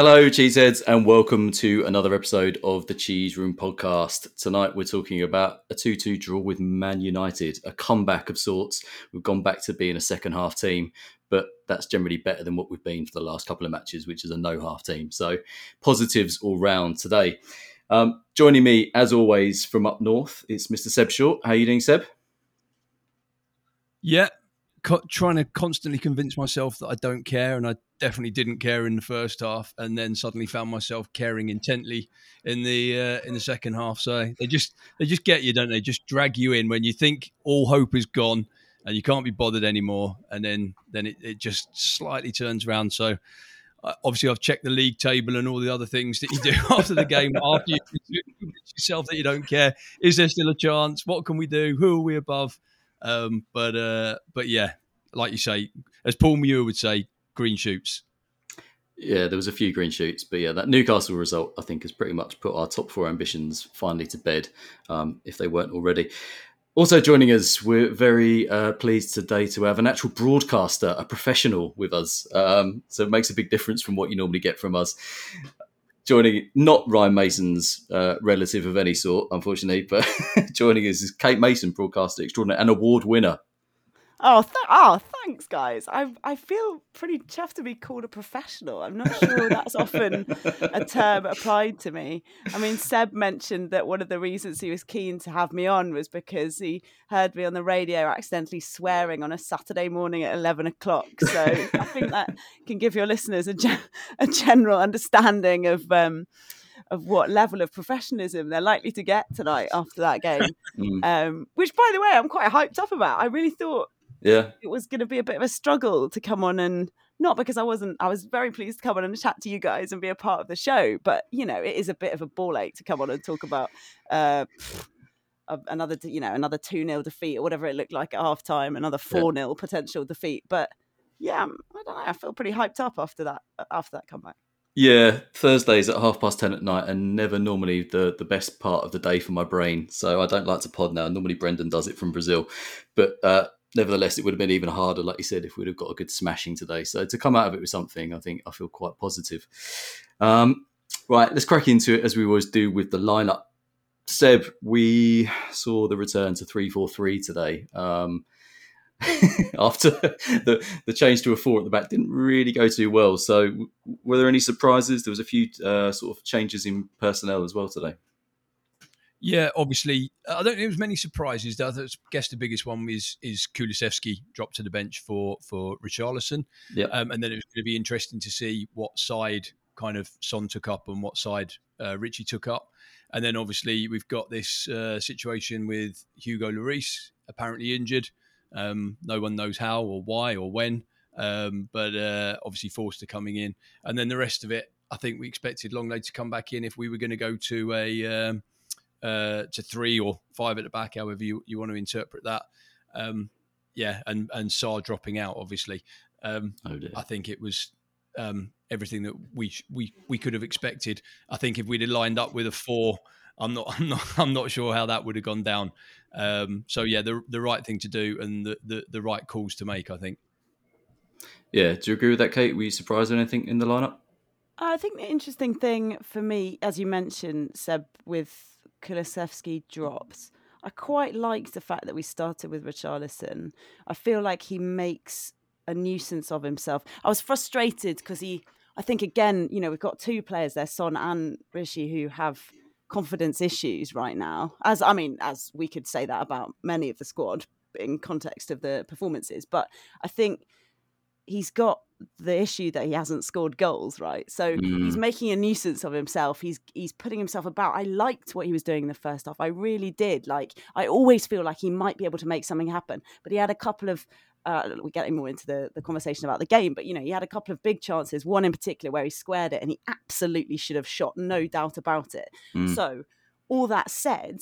Hello, Cheeseheads, and welcome to another episode of the Cheese Room podcast. Tonight, we're talking about a 2 2 draw with Man United, a comeback of sorts. We've gone back to being a second half team, but that's generally better than what we've been for the last couple of matches, which is a no half team. So, positives all round today. Um, joining me, as always, from up north, it's Mr. Seb Short. How are you doing, Seb? Yeah, co- trying to constantly convince myself that I don't care, and I definitely didn't care in the first half, and then suddenly found myself caring intently in the uh, in the second half. So they just they just get you, don't they? Just drag you in when you think all hope is gone and you can't be bothered anymore, and then then it, it just slightly turns around. So. Uh, obviously, I've checked the league table and all the other things that you do after the game. after you convince yourself that you don't care, is there still a chance? What can we do? Who are we above? Um, but uh, but yeah, like you say, as Paul Muir would say, green shoots. Yeah, there was a few green shoots, but yeah, that Newcastle result I think has pretty much put our top four ambitions finally to bed, um, if they weren't already. Also joining us, we're very uh, pleased today to have an actual broadcaster, a professional with us. Um, so it makes a big difference from what you normally get from us. Joining, not Ryan Mason's uh, relative of any sort, unfortunately, but joining us is Kate Mason, broadcaster extraordinary and award winner Oh, th- oh, thanks, guys. I I feel pretty chuffed to be called a professional. I'm not sure that's often a term applied to me. I mean, Seb mentioned that one of the reasons he was keen to have me on was because he heard me on the radio accidentally swearing on a Saturday morning at 11 o'clock. So I think that can give your listeners a, gen- a general understanding of. Um, of what level of professionalism they're likely to get tonight after that game. Mm. Um, which, by the way, I'm quite hyped up about. I really thought yeah it was going to be a bit of a struggle to come on and not because I wasn't I was very pleased to come on and chat to you guys and be a part of the show but you know it is a bit of a ball ache to come on and talk about uh, another you know another 2-0 defeat or whatever it looked like at half time another 4-0 yeah. potential defeat but yeah I don't know I feel pretty hyped up after that after that comeback yeah, Thursdays at half past ten at night, and never normally the the best part of the day for my brain. So I don't like to pod now. Normally Brendan does it from Brazil, but uh, nevertheless, it would have been even harder, like you said, if we'd have got a good smashing today. So to come out of it with something, I think I feel quite positive. Um, right, let's crack into it as we always do with the lineup. Seb, we saw the return to three four three today. Um, after the the change to a four at the back didn't really go too well. So, were there any surprises? There was a few uh, sort of changes in personnel as well today. Yeah, obviously, I don't think there was many surprises. I guess the biggest one is is Kulusevski dropped to the bench for for Richarlison. Yeah, um, and then it was going to be interesting to see what side kind of Son took up and what side uh, Richie took up. And then obviously we've got this uh, situation with Hugo Lloris apparently injured. Um, no one knows how or why or when, um, but uh, obviously Forster coming in, and then the rest of it. I think we expected Lenglet to come back in if we were going to go to a um, uh, to three or five at the back, however you, you want to interpret that. Um, yeah, and and Sarr dropping out, obviously. Um, oh I think it was um, everything that we we we could have expected. I think if we'd have lined up with a four, I'm not I'm not I'm not sure how that would have gone down. Um, so yeah, the the right thing to do and the, the the right calls to make. I think. Yeah, do you agree with that, Kate? Were you surprised at anything in the lineup? I think the interesting thing for me, as you mentioned, Seb, with Kulusevski mm. drops, I quite like the fact that we started with Richarlison. I feel like he makes a nuisance of himself. I was frustrated because he, I think, again, you know, we've got two players there, Son and Rishi, who have confidence issues right now. As I mean, as we could say that about many of the squad in context of the performances, but I think he's got the issue that he hasn't scored goals, right? So mm. he's making a nuisance of himself. He's he's putting himself about. I liked what he was doing in the first half. I really did. Like I always feel like he might be able to make something happen. But he had a couple of uh, we're getting more into the, the conversation about the game, but you know, he had a couple of big chances, one in particular where he squared it and he absolutely should have shot, no doubt about it. Mm. So, all that said,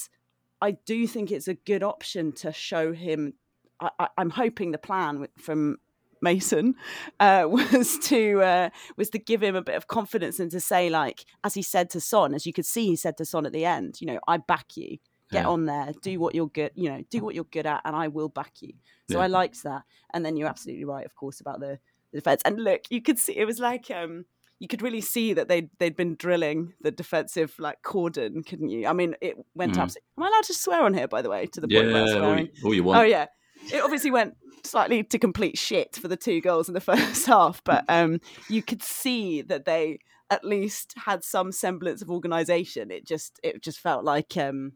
I do think it's a good option to show him. I, am hoping the plan from Mason uh, was to uh, was to give him a bit of confidence and to say, like, as he said to Son, as you could see, he said to Son at the end, you know, I back you. Get yeah. on there, do what you're good, you know, do what you're good at, and I will back you. So yeah. I liked that. And then you're absolutely right, of course, about the, the defense. And look, you could see it was like um, you could really see that they'd they'd been drilling the defensive like cordon, couldn't you? I mean, it went mm. absolutely. Am I allowed to swear on here? By the way, to the point yeah, where swearing. All, all you want. Oh yeah, it obviously went slightly to complete shit for the two goals in the first half, but um, you could see that they at least had some semblance of organisation. It just it just felt like um,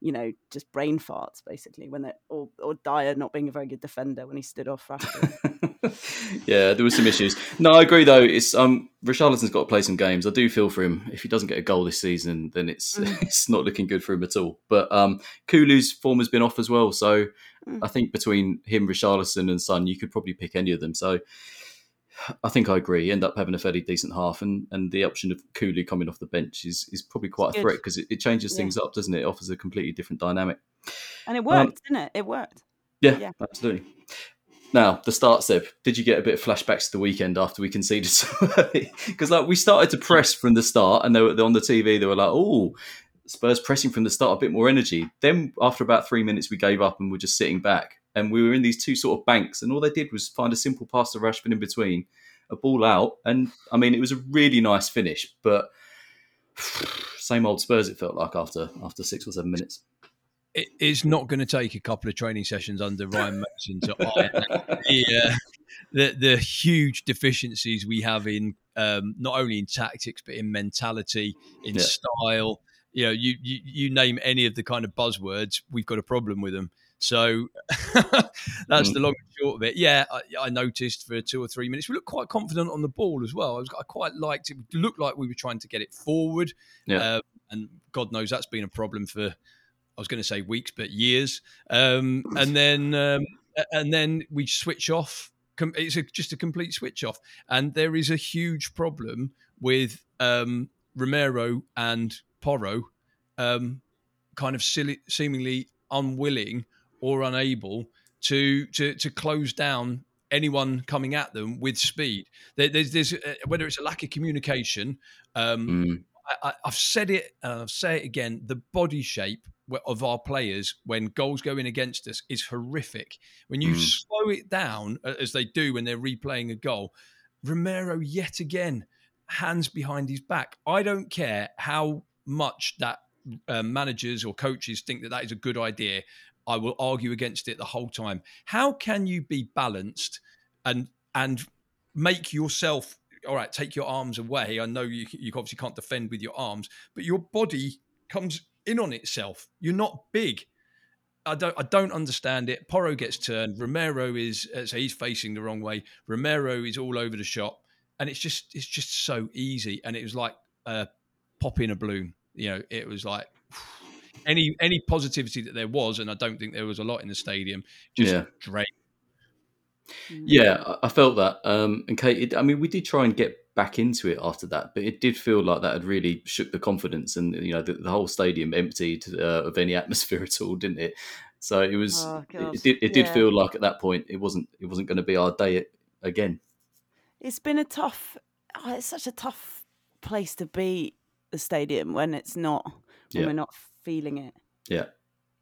you know, just brain farts basically when they or or Dier not being a very good defender when he stood off yeah, there were some issues. No, I agree though. It's um Richarlison's got to play some games. I do feel for him. If he doesn't get a goal this season, then it's mm. it's not looking good for him at all. But um Kulu's form has been off as well. So mm. I think between him, Richarlison and Son, you could probably pick any of them. So I think I agree. End up having a fairly decent half, and, and the option of Kulu coming off the bench is is probably quite it's a threat because it, it, changes yeah. things up, doesn't it? It offers a completely different dynamic. And it worked, um, didn't it? It worked. Yeah, yeah, absolutely. Now the start, Seb. Did you get a bit of flashbacks to the weekend after we conceded? Because like we started to press from the start, and they were on the TV. They were like, "Oh, Spurs pressing from the start, a bit more energy." Then after about three minutes, we gave up and were just sitting back and we were in these two sort of banks, and all they did was find a simple pass to Rashford in between, a ball out, and I mean it was a really nice finish, but same old Spurs it felt like after after six or seven minutes. It is not going to take a couple of training sessions under Ryan Mason to iron the, uh, the, the huge deficiencies we have in um, not only in tactics but in mentality, in yeah. style. You know, you, you you name any of the kind of buzzwords, we've got a problem with them. So that's mm. the long and short of it. Yeah, I, I, noticed for two or three minutes we looked quite confident on the ball as well. I, was, I quite liked it. it. Looked like we were trying to get it forward. Yeah. Uh, and God knows that's been a problem for I was going to say weeks, but years. Um, and then um, and then we switch off. It's a, just a complete switch off, and there is a huge problem with um, Romero and Porro, um, kind of silly, seemingly unwilling or unable to to to close down anyone coming at them with speed. There, there's, there's uh, whether it's a lack of communication. Um, mm. I, have said it and I'll say it again. The body shape of our players when goals go in against us is horrific. When you mm. slow it down as they do when they're replaying a goal, Romero yet again hands behind his back. I don't care how much that uh, managers or coaches think that that is a good idea. I will argue against it the whole time. How can you be balanced and and make yourself all right? Take your arms away. I know you, you obviously can't defend with your arms, but your body comes in on itself. You're not big. I don't I don't understand it. Porro gets turned. Romero is uh, so he's facing the wrong way. Romero is all over the shop, and it's just it's just so easy. And it was like uh, popping a balloon. You know, it was like any any positivity that there was, and I don't think there was a lot in the stadium, just yeah. drained. Yeah, I felt that. Um, and Kate, it, I mean, we did try and get back into it after that, but it did feel like that had really shook the confidence, and you know, the, the whole stadium emptied uh, of any atmosphere at all, didn't it? So it was. Oh, it, it, did. It did feel like at that point it wasn't. It wasn't going to be our day again. It's been a tough. Oh, it's such a tough place to be. The stadium when it's not when yeah. we're not feeling it. Yeah.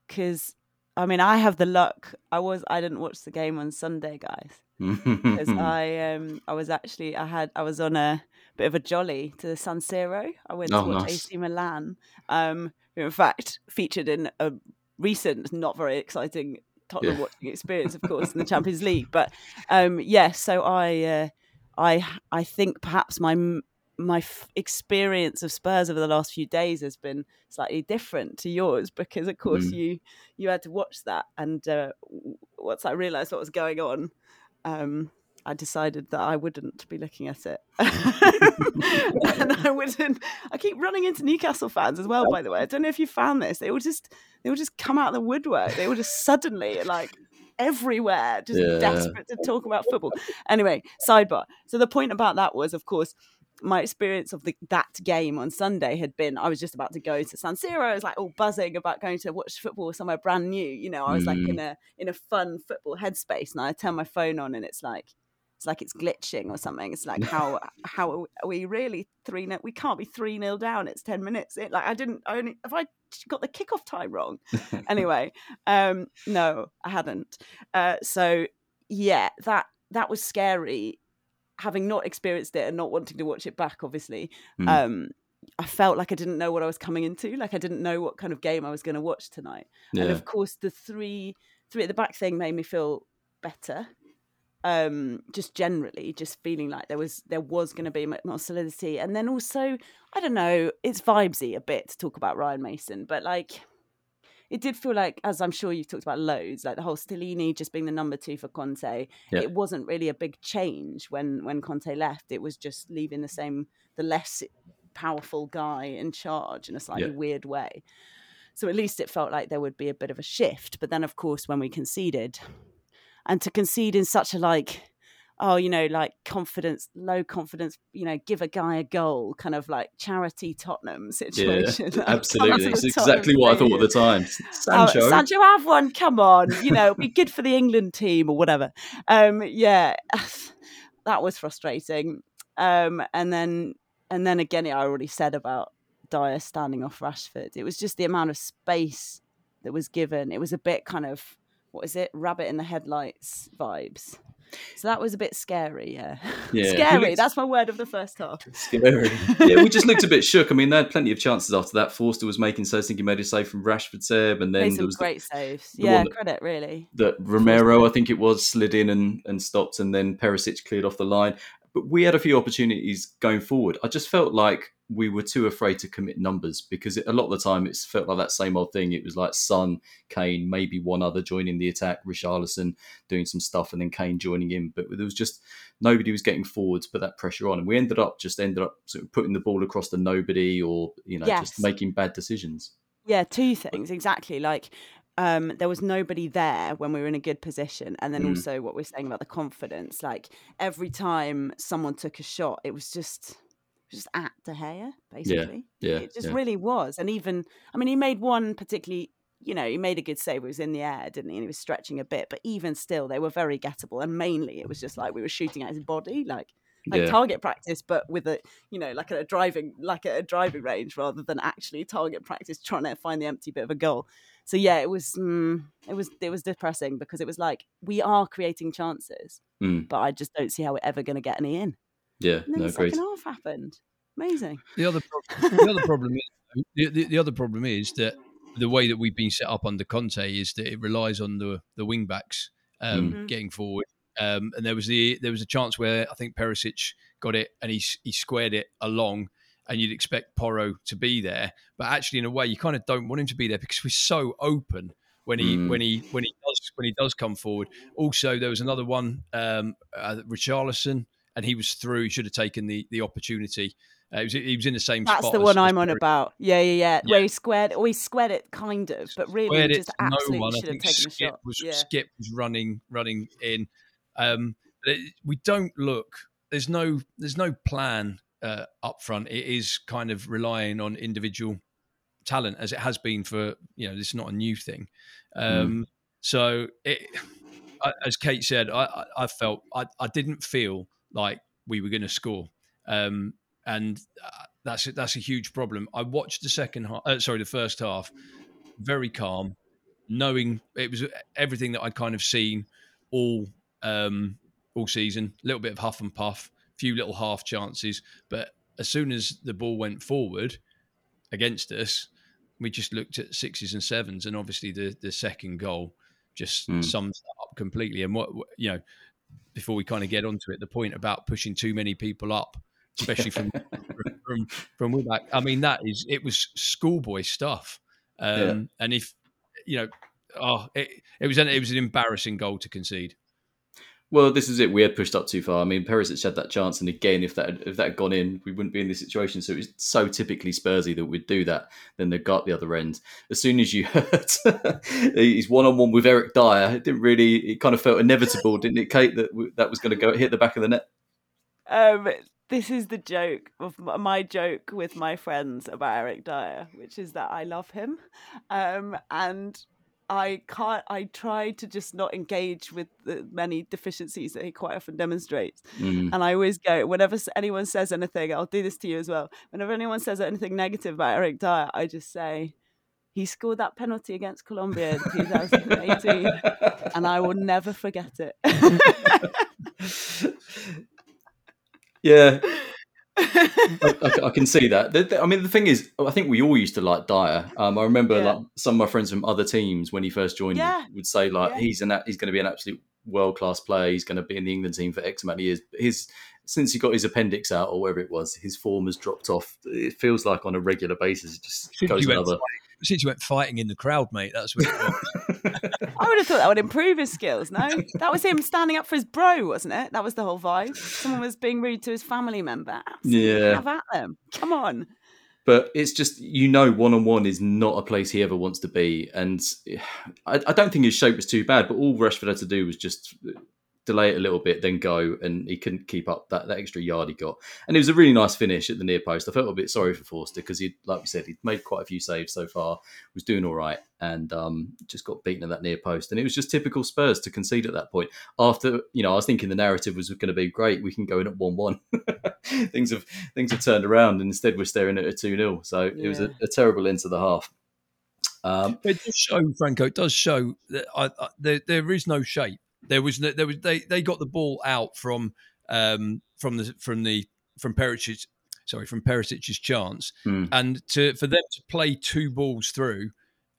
Because I mean, I have the luck. I was I didn't watch the game on Sunday, guys, because I um I was actually I had I was on a bit of a jolly to San Siro. I went Oh, to watch nice. AC Milan. Um, who in fact featured in a recent, not very exciting Tottenham Yeah. watching experience, of course, in the Champions League. But um, yes, so I uh, I I think perhaps my my f- experience of Spurs over the last few days has been slightly different to yours because, of course, Mm. you you had to watch that, and uh, once I realised what was going on, um, I decided that I wouldn't be looking at it, and I wouldn't. I keep running into Newcastle fans as well. By the way, I don't know if you found this. They will just they will just come out of the woodwork. They will just suddenly like everywhere, just Yeah. desperate to talk about football. Anyway, sidebar. So the point about that was, of course, my experience of the, that game on Sunday had been I was just about to go to San Siro. I was like all buzzing about going to watch football somewhere brand new. You know, I was like in a in a fun football headspace, and I turn my phone on, and it's like it's like it's glitching or something. It's like how how are we- really three? We can't be three nil down. It's ten minutes. It, like I didn't. I only have I got the kickoff time wrong. anyway, um, no, I hadn't. Uh, so yeah, that that was scary. Having not experienced it and not wanting to watch it back, obviously, Mm. um, I felt like I didn't know what I was coming into. Like I didn't know what kind of game I was going to watch tonight. And of course, the three three at the back thing made me feel better. Um, just generally, just feeling like there was there was going to be more solidity, and then also, I don't know, it's vibesy a bit to talk about Ryan Mason, but like, it did feel like, as I'm sure you've talked about loads, like the whole Stellini just being the number two for Conte. Yeah. It wasn't really a big change when when Conte left. It was just leaving the same, the less powerful guy in charge in a slightly Yeah. weird way. So at least it felt like there would be a bit of a shift. But then, of course, when we conceded, and to concede in such a like, oh, you know, like confidence, low confidence, you know, give a guy a goal, kind of like charity Tottenham situation. like, Absolutely. It's Tottenham exactly what I thought at the time. Oh, Sancho. Sancho, have one. Come on, you know, be good for the England team or whatever. Um, yeah, that was frustrating. Um, and then, and then again, I already said about Dier standing off Rashford. It was just the amount of space that was given. It was a bit kind of what is it, rabbit in the headlights vibes. So that was a bit scary. Yeah, Yeah. scary. Looked- That's my word of the first half. Scary. yeah, we just looked a bit shook. I mean, they had plenty of chances after that. Forster was making saves. I think he made a save from Rashford Seb, and then there some was the, great saves. the Yeah, that- credit really. that Romero, I think it was, slid in and, and stopped, and then Perisic cleared off the line. But we had a few opportunities going forward. I just felt like we were too afraid to commit numbers because it, a lot of the time it's felt like that same old thing. It was like Son, Kane, maybe one other joining the attack, Richarlison doing some stuff, and then Kane joining in. But there was just nobody was getting forward to put that pressure on, and we ended up just ended up sort of putting the ball across to nobody, or you know, Yes. just making bad decisions. Yeah, two things exactly. Like um, there was nobody there when we were in a good position, and then Mm. also what we're saying about the confidence. Like every time someone took a shot, it was just just at De Gea, basically. Yeah, it just yeah. really was. And even, I mean, he made one particularly. You know, he made a good save. It was in the air, didn't he? And he was stretching a bit, but even still, they were very gettable. And mainly, it was just like we were shooting at his body, like like Yeah. target practice, but with a you know like a driving like a driving range rather than actually target practice trying to find the empty bit of a goal. So yeah, it was mm, it was it was depressing because it was like we are creating chances, Mm. but I just don't see how we're ever going to get any in. Yeah, And then no, the agreed. second half happened. Amazing. The other pro- the other problem is the, the, the other problem is that the way that we've been set up under Conte is that it relies on the the wing backs um, Mhm. getting forward. Um, and there was the there was a chance where I think Perisic got it and he he squared it along, and you'd expect Porro to be there, but actually in a way you kind of don't want him to be there because we're so open when he Mm. when he when he does when he does come forward. Also, there was another one, um, uh, Richarlison, and he was through. He should have taken the the opportunity. Uh, he was he was in the same spot. That's the one as I'm on Perisic. about. Yeah, yeah, yeah. Where he squared, or he squared it kind of, but really it just to no. Should have taken a Skip shot. was yeah. Skip was running running in. Um, but it- we don't look. There's no there's no plan uh, up front. It is kind of relying on individual talent, as it has been for you know. This is not a new thing. Um, So it, as Kate said, I, I, I felt I, I didn't feel like we were going to score, um, and uh, that's a, that's a huge problem. I watched the second half. Uh, sorry, the first half, very calm, knowing it was everything that I'd kind of seen all um, all season. A little bit of huff and puff, a few little half chances, but as soon as the ball went forward against us, we just looked at sixes and sevens, and obviously the the second goal just mm. sums that up completely. And what you know, before we kind of get onto it, the point about pushing too many people up, especially from from from wing back. I mean, that is it was schoolboy stuff. Um, yeah. And if you know, oh, it, it was an it was an embarrassing goal to concede. Well, this is it. We had pushed up too far. I mean, Perisic had that chance, and again, if that if that had gone in, we wouldn't be in this situation. So it was so typically Spursy that we'd do that. Then they got the other end. As soon as you heard he's one on one with Eric Dier, it didn't really. It kind of felt inevitable, didn't it, Kate? That that was going to go hit the back of the net. Um, this is the joke of my joke with my friends about Eric Dier, which is that I love him, um, and I can't. I try to just not engage with the many deficiencies that he quite often demonstrates. Mm. And I always go whenever anyone says anything. I'll do this to you as well. Whenever anyone says anything negative about Eric Dier, I just say he scored that penalty against Colombia in 2018, and I will never forget it. yeah, I, I, can see that. I mean, the thing is, I think we all used to like Dier. Um, I remember yeah. like some of my friends from other teams when he first joined yeah. would say like yeah. he's an he's going to be an absolute world class player. He's going to be in the England team for X amount of years. His since he got his appendix out or whatever it was, his form has dropped off. It feels like on a regular basis, it just since goes another. Since you went fighting in the crowd, mate, that's what it was. I would have thought that would improve his skills. No, that was him standing up for his bro, wasn't it? That was the whole vibe. Someone was being rude to his family member. Absolutely. Yeah, have at them. Come on. But it's just you know, one on one is not a place he ever wants to be, and I, I don't think his shape was too bad. But all Rashford had to do was just delay it a little bit, then go, and he couldn't keep up that, that extra yard he got. And it was a really nice finish at the near post. I felt a bit sorry for Forster because he, like we said, he'd made quite a few saves so far, was doing all right, and um, just got beaten at that near post. And it was just typical Spurs to concede at that point. After you know, I was thinking the narrative was going to be great. We can go in at one-one. things have things have turned around, and instead we're staring at a two 0 So yeah. it was a, a terrible end to the half. Um, it does show, Franco. It does show that I, I, there, there is no shape. There was no, there was they they got the ball out from um from the from the from Perisic sorry from Perisic's chance mm. and to for them to play two balls through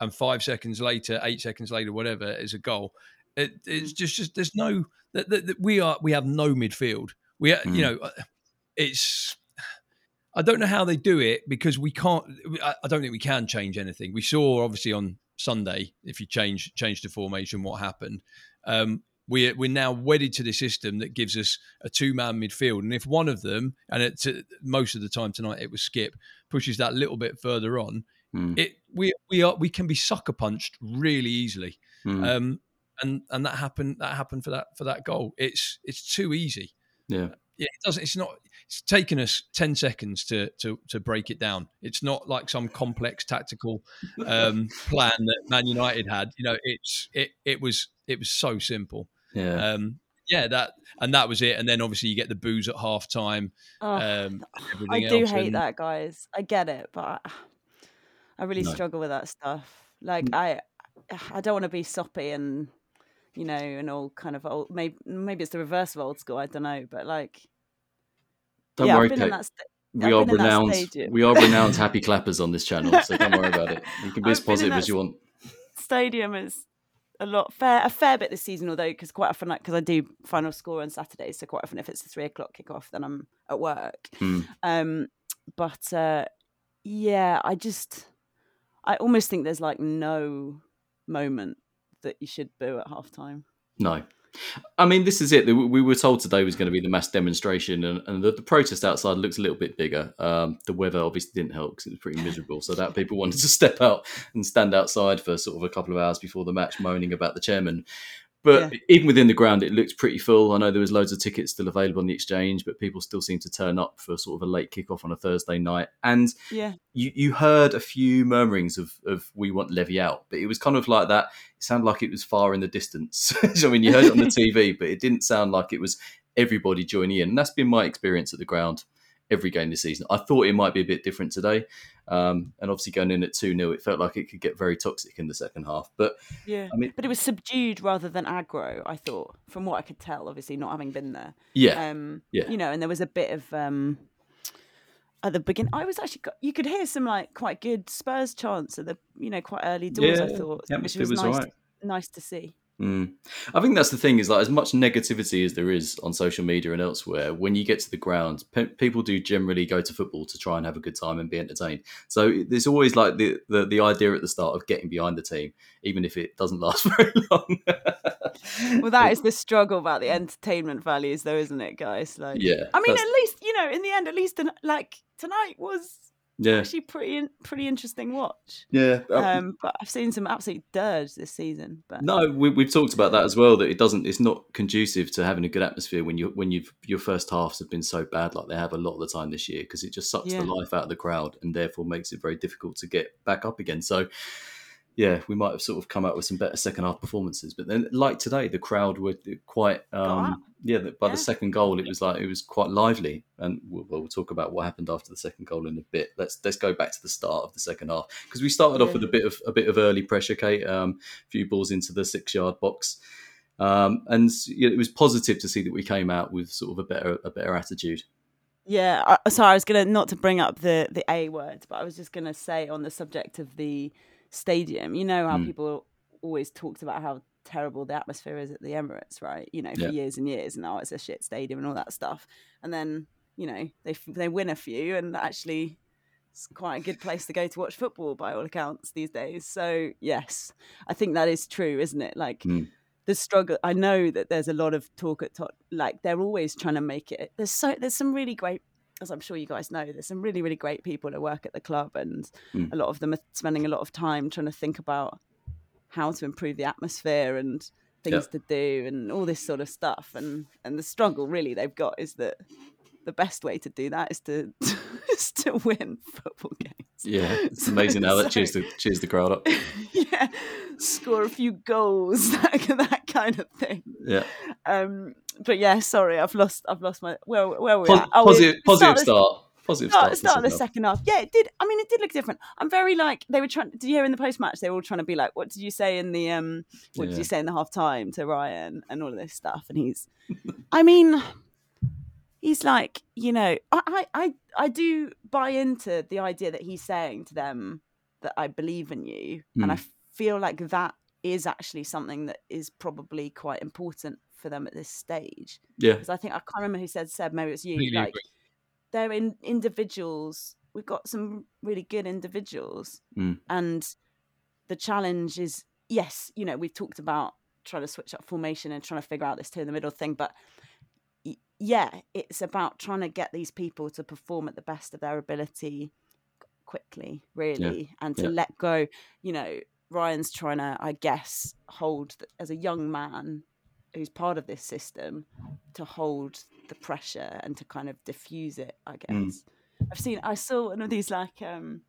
and five seconds later eight seconds later whatever is a goal it, it's just just there's no that, that, that we are we have no midfield we mm. you hmm. know uh, it's I don't know how they do it because we can't. I don't think we can change anything. We saw obviously on Sunday if you change change the formation, what happened. Um, we're we're now wedded to the system that gives us a two man midfield, and if one of them, and it's most of the time tonight it was Skip, pushes that little bit further on, mm. it we we are we can be sucker punched really easily, mm. um, and and that happened that happened for that for that goal. It's it's too easy. Yeah. Yeah, it doesn't. It's not. It's taken us ten seconds to to to break it down. It's not like some complex tactical um, plan that Man United had. You know, it's it it was it was so simple. Yeah. Um, yeah, that and that was it. And then obviously you get the booze at half time. Oh, um, I do else. hate and... that, guys. I get it, but I really no. struggle with that stuff. Like mm. I, I don't want to be soppy and you know, and all kind of old. Maybe maybe it's the reverse of old school. I don't know, but like, don't yeah, worry, Kate. St- we are renowned. We are renowned happy clappers on this channel, so don't worry about it. You can be as positive as you want. Stadium is a lot fair a fair bit this season although because quite often because i do final score on saturdays so quite often if it's the three o'clock kickoff then i'm at work. Mm. um but uh yeah i just i almost think there's like no moment that you should boo at half time no I mean, this is it. We were told today was going to be the mass demonstration, and, and the, the, protest outside looks a little bit bigger. Um, the weather obviously didn't help because it was pretty miserable. So that people wanted to step out and stand outside for sort of a couple of hours before the match, moaning about the chairman. But yeah. even within the ground, it looked pretty full. I know there was loads of tickets still available on the exchange, but people still seem to turn up for sort of a late kickoff on a Thursday night. And yeah. you, you heard a few murmurings of, of we want Levy out, but it was kind of like that. It sounded like it was far in the distance. I mean, you heard it on the TV, but it didn't sound like it was everybody joining in. And that's been my experience at the ground. every game this season. I thought it might be a bit different today. Um, and obviously going in at 2 0, it felt like it could get very toxic in the second half. But Yeah. I mean, But it was subdued rather than aggro, I thought, from what I could tell, obviously not having been there. yeah, Um, Yeah. You know, and there was a bit of um, at the beginning. I was actually you could hear some like quite good Spurs chants at the you know quite early doors. I thought, the which was, was nice, alright. nice to see. Mm. I think that's the thing is like as much negativity as there is on social media and elsewhere. When you get to the ground, pe- people do generally go to football to try and have a good time and be entertained. So there's always like the, the the idea at the start of getting behind the team, even if it doesn't last very long. Well, that is the struggle about the entertainment values, though, isn't it, guys? Like, yeah. I mean, that's- at least you know, in the end, at least like tonight was yeah, actually pretty pretty interesting watch. yeah. Um, but I've seen some absolute dirge this season. But No, we, we've talked about that as well. That it doesn't, it's not conducive to having a good atmosphere when you when you've your first halves have been so bad like they have a lot of the time this year because it just sucks Yeah. the life out of the crowd and therefore makes it very difficult to get back up again. So, yeah, we might have sort of come out with some better second half performances, but then like today, the crowd were quite, um, yeah. By Yeah. the second goal, it was like it was quite lively, and we'll, we'll talk about what happened after the second goal in a bit. Let's let's go back to the start of the second half because we started off with a bit of a bit of early pressure, Kate. Um, a few balls into the six yard box. Um, and you know, it was positive to see that we came out with sort of a better a better attitude. Yeah, sorry, I was gonna not to bring up the the A word, but I was just gonna say on the subject of the stadium. You know how Mm. people always talked about how terrible the atmosphere is at the Emirates, right? You know, for Yeah. years and years, and oh, it's a shit stadium and all that stuff. And then you know they they win a few, and actually it's quite a good place to go to watch football by all accounts these days. So yes, I think that is true, isn't it? Like Mm. the struggle. I know that there's a lot of talk at top. Like they're always trying to make it. There's so there's some really great, as I'm sure you guys know. There's some really really great people that work at the club, and Mm. a lot of them are spending a lot of time trying to think about how to improve the atmosphere and things to do and all this sort of stuff. And and the struggle really they've got is that the best way to do that is to is to win football games. Yeah, it's So- amazing how that so- cheers the cheers the crowd up. yeah, score a few goals, that, that kind of thing. Yeah, Um, but yeah, sorry, I've lost, I've lost my where where were we at? Oh, positive positive start. Positive Start, start. start of the second half. second half. Yeah, it did. I mean, it did look different. I'm very like they were trying. Did you hear in the post match? They were all trying to be like, "What did you say in the um? What did you say in the half time to Ryan and all of this stuff?" And he's, I mean, he's like, you know, I, I, I, I do buy into the idea that he's saying to them that I believe in you, and I feel like that is actually something that is probably quite important for them at this stage. Yeah, Because I think I can't remember who said Seb, maybe it was you. Completely like agree. they're in individuals. We've got some really good individuals, Mm. and the challenge is yes, you know, we've talked about trying to switch up formation and trying to figure out this two in the middle thing, but yeah, it's about trying to get these people to perform at the best of their ability quickly, really, and to yeah. let go. You know, Ryan's trying to, I guess, hold as a young man who's part of this system to hold the pressure and to kind of diffuse it. I guess Mm. I've seen. I saw one of these like um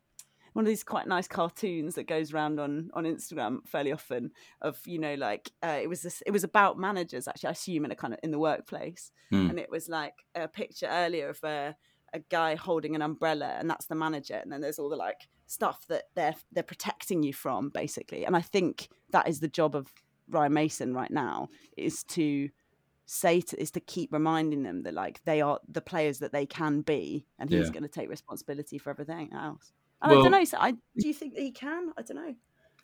one of these quite nice cartoons that goes around on on Instagram fairly often of you know like uh, it was this, it was about managers actually I assume in a kind of in the workplace Mm. and it was like a picture earlier of a a guy holding an umbrella and that's the manager and then there's all the like stuff that they're they're protecting you from basically and I think that is the job of Ryan Mason right now is to say to, is to keep reminding them that like they are the players that they can be and he's Yeah. going to take responsibility for everything else and Well- I don't know so I do you think that he can I don't know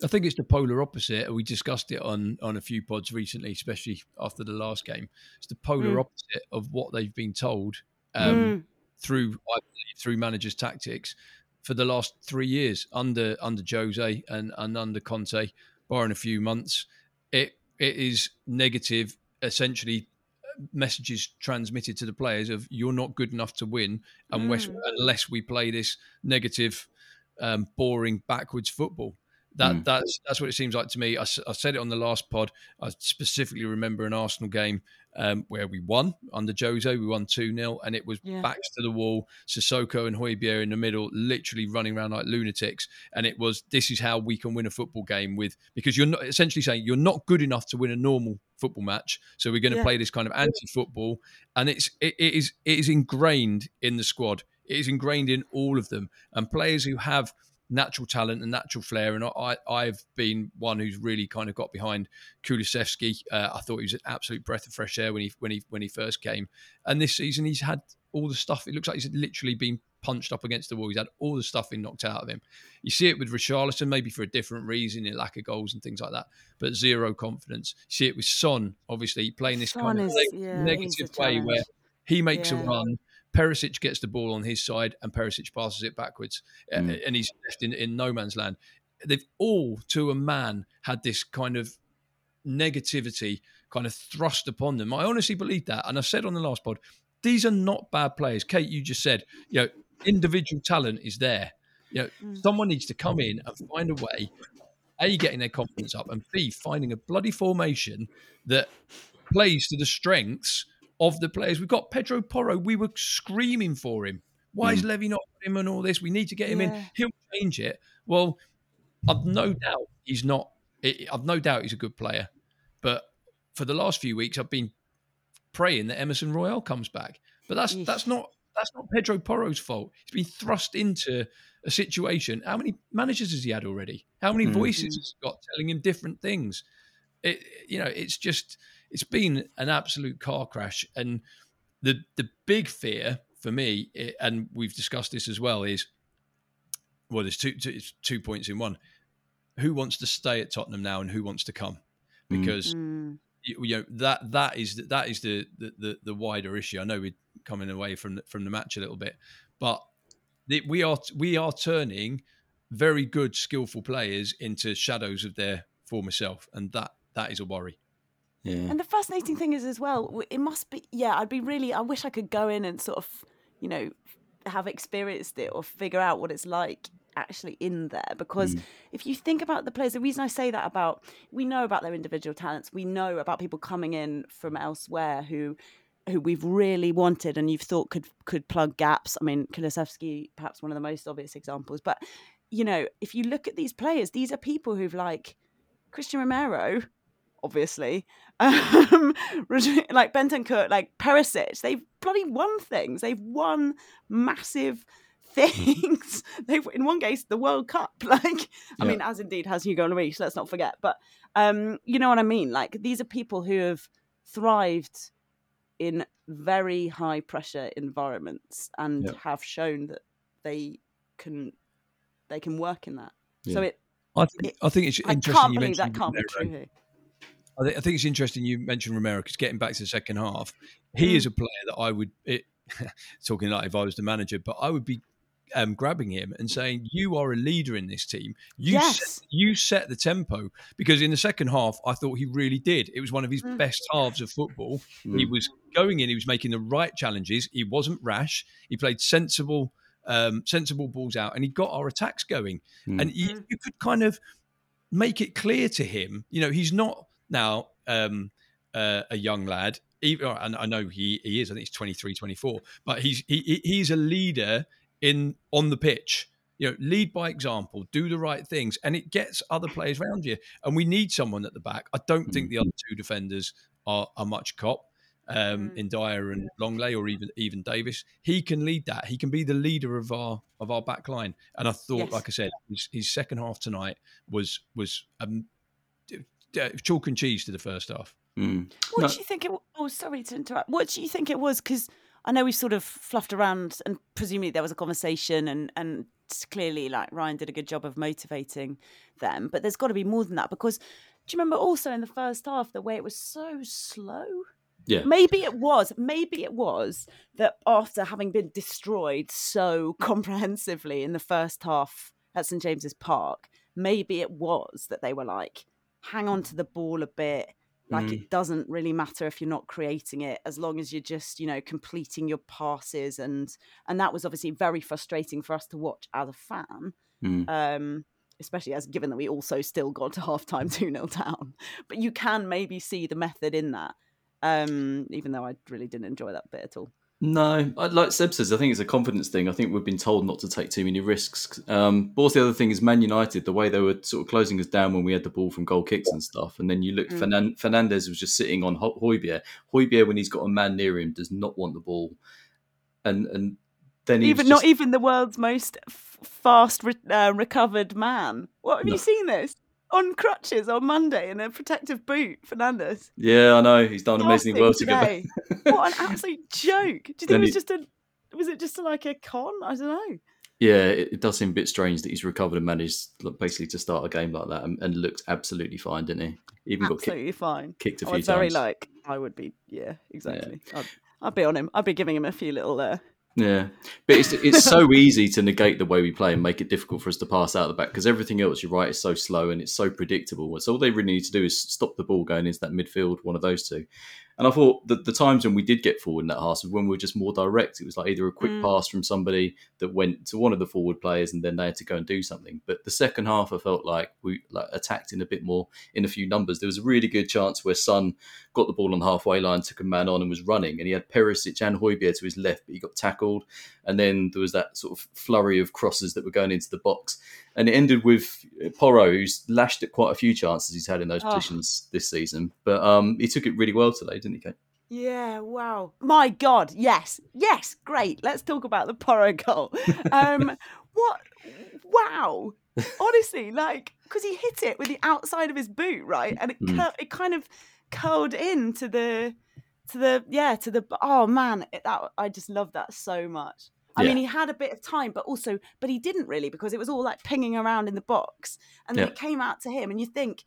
I think it's the polar opposite. We discussed it on on a few pods recently, especially after the last game. It's the polar Mm. opposite of what they've been told um, Mm. through I believe, through managers' tactics for the last three years under under Jose and, and under Conte, barring a few months. It it is negative, essentially messages transmitted to the players of you're not good enough to win unless Mm. unless we play this negative, um, boring backwards football. That Mm. that's that's what it seems like to me. I said it on the last pod. I specifically remember an Arsenal game um, where we won under Jose. We won 2 0, and it was Yeah. backs to the wall. Sissoko and Højbjerg in the middle, literally running around like lunatics. And it was, this is how we can win a football game with, because you're not essentially saying you're not good enough to win a normal football match. So we're going to Yeah. play this kind of anti football. And it's, it, it is, it is ingrained in the squad. It is ingrained in all of them. And players who have natural talent and natural flair. And I, I've been one who's really kind of got behind Kulusevski. Uh, I thought he was an absolute breath of fresh air when he when he when he first came. And this season he's had all the stuff. It looks like he's literally been punched up against the wall. He's had all the stuff in knocked out of him. You see it with Richarlison, maybe for a different reason, in lack of goals and things like that, but zero confidence. You see it with Son, obviously playing this Son kind of is- neg- yeah, negative way where he makes a run. Perisic gets the ball on his side, and Perisic passes it backwards, uh, Mm. and he's left in, in no man's land. They've all, to a man, had this kind of negativity kind of thrust upon them. I honestly believe that, and I said on the last pod, these are not bad players. Kate, you just said, you know, individual talent is there. You know, Mm. someone needs to come in and find a way, a getting their confidence up, and b finding a bloody formation that plays to the strengths of the players. We've got Pedro Porro. We were screaming for him. Why is Levy not put him and all this? We need to get him in. He'll change it. Well, I've no doubt he's not. I- I've no doubt he's a good player, but for the last few weeks, I've been praying that Emerson Royal comes back. But that's Eesh. that's not that's not Pedro Porro's fault. He's been thrust into a situation. How many managers has he had already? How many Mm. voices has he got telling him different things? It, you know, it's just it's been an absolute car crash. And the the big fear for me, and we've discussed this as well, is well, there's two, two, it's two points in one. Who wants to stay at Tottenham now, and who wants to come? Mm. Because Mm. you, you know that that is that is the, the the the wider issue. I know we're coming away from the, from the match a little bit, but the, we are we are turning very good, skillful players into shadows of their former self, and that that is a worry. Yeah. And the fascinating thing is as well, it must be yeah, I'd be really I wish I could go in and sort of, you know, have experienced it or figure out what it's like actually in there. Because mm. if you think about the players the reason I say that about we know about their individual talents. We know about people coming in from elsewhere who who we've really wanted and you've thought could could plug gaps. I mean Kulusevski perhaps one of the most obvious examples. But you know if you look at these players these are people who've like Cristian Romero obviously. Um, like Bentancur, like Perisic, they've bloody won things. They've won massive things. they've in one case the World Cup. Like, I Yeah. mean, as indeed has Hugo Lloris. Let's not forget. But um, you know what I mean. Like, these are people who have thrived in very high pressure environments and Yeah. have shown that they can they can work in that. So it, I think I think it's I interesting. can't you believe that can't be true. Here. I, think, I think it's interesting you mentioned Romero because getting back to the second half, he is a player that I would it, talking like if I was the manager, but I would be um, grabbing him and saying, "You are a leader in this team. You Yes. set, you set the tempo." Because in the second half, I thought he really did. It was one of his Mm. best halves of football. Mm. He was going in. He was making the right challenges. He wasn't rash. He played sensible, um, sensible balls out, and he got our attacks going. Mm. And you, you could kind of make it clear to him. You know, he's not now um, uh, a young lad. Even, and I know he, he is. I think he's 23, 24. But he's he, he- he's a leader in on the pitch. You know, lead by example, do the right things, and it gets other players around you. And we need someone at the back. I don't think the other two defenders are, are much cop um, Mm. in Dier and Lenglet, or even even Davies. He can lead that. He can be the leader of our of our back line. And I thought, Yes. like I said, his, his second half tonight was was um, d- d- chalk and cheese to the first half. Mm. What No. do you think it? wa- Oh, sorry to interrupt. What do you think it was? Because I know we sort of fluffed around, and presumably there was a conversation, and and clearly, like Ryan did a good job of motivating them. But there's got to be more than that because do you remember also in the first half the way it was so slow? Yeah. Maybe it was. Maybe it was that after having been destroyed so comprehensively in the first half at St James's Park, maybe it was that they were like, hang on to the ball a bit. Like Mm. it doesn't really matter if you're not creating it, as long as you're just, you know, completing your passes and and that was obviously very frustrating for us to watch as a fan. Mm. Um, especially as given that we also still got to half time 2 0 down. But you can maybe see the method in that. Um, even though I really didn't enjoy that bit at all. No, I- like Seb says, I think it's a confidence thing. I think we've been told not to take too many risks. Um, but also the other thing is Man United, the way they were sort of closing us down when we had the ball from goal kicks and stuff. And then you look, Mm. Fernan- Fernandes was just sitting on Ho- Højbjerg. Højbjerg, when he's got a man near him, does not want the ball. And and then he Even just, not even the world's most f- fast re- uh, recovered man. What have No. you seen this on crutches on Monday in a protective boot, Fernandes? yeah, I know he's done amazingly well Starting together. today. what an absolute joke! Do you think Then it was he- just a? Was it just like a con? I don't know. Yeah, it, it does seem a bit strange that he's recovered and managed basically to start a game like that and, and looked absolutely fine, didn't he? Even got kicked, Absolutely fine. kicked a I few times. very like I would be. Yeah, exactly. I'd, I'd be on him. I'd be giving him a few little. Uh, Yeah, but it's it's so easy to negate the way we play and make it difficult for us to pass out the back because everything else, you're right, is so slow and it's so predictable. So all they really need to do is stop the ball going into that midfield, one of those two. And I thought that the times when we did get forward in that half was when we were just more direct. It was like either a quick Mm. pass from somebody that went to one of the forward players and then they had to go and do something. But the second half, I felt like we like attacked in a bit more in a few numbers. There was a really good chance where Son got the ball on the halfway line, took a man on and was running, and he had Perisic and Højbjerg to his left, but he got tackled. And then there was that sort of flurry of crosses that were going into the box. And it ended with Porro, who's lashed at quite a few chances he's had in those Oh. positions this season. But um, he took it really well today, didn't he, Kate? yeah. Wow. My God. Yes. Yes. Great. Let's talk about the Porro goal. Um. what? Wow. Honestly, like because he hit it with the outside of his boot, right, and it Mm. cur- it kind of curled into the to the yeah to the oh man it, that I just love that so much. I Yeah. mean, he had a bit of time, but also, but he didn't really because it was all like pinging around in the box, and then Yeah. it came out to him, and you think.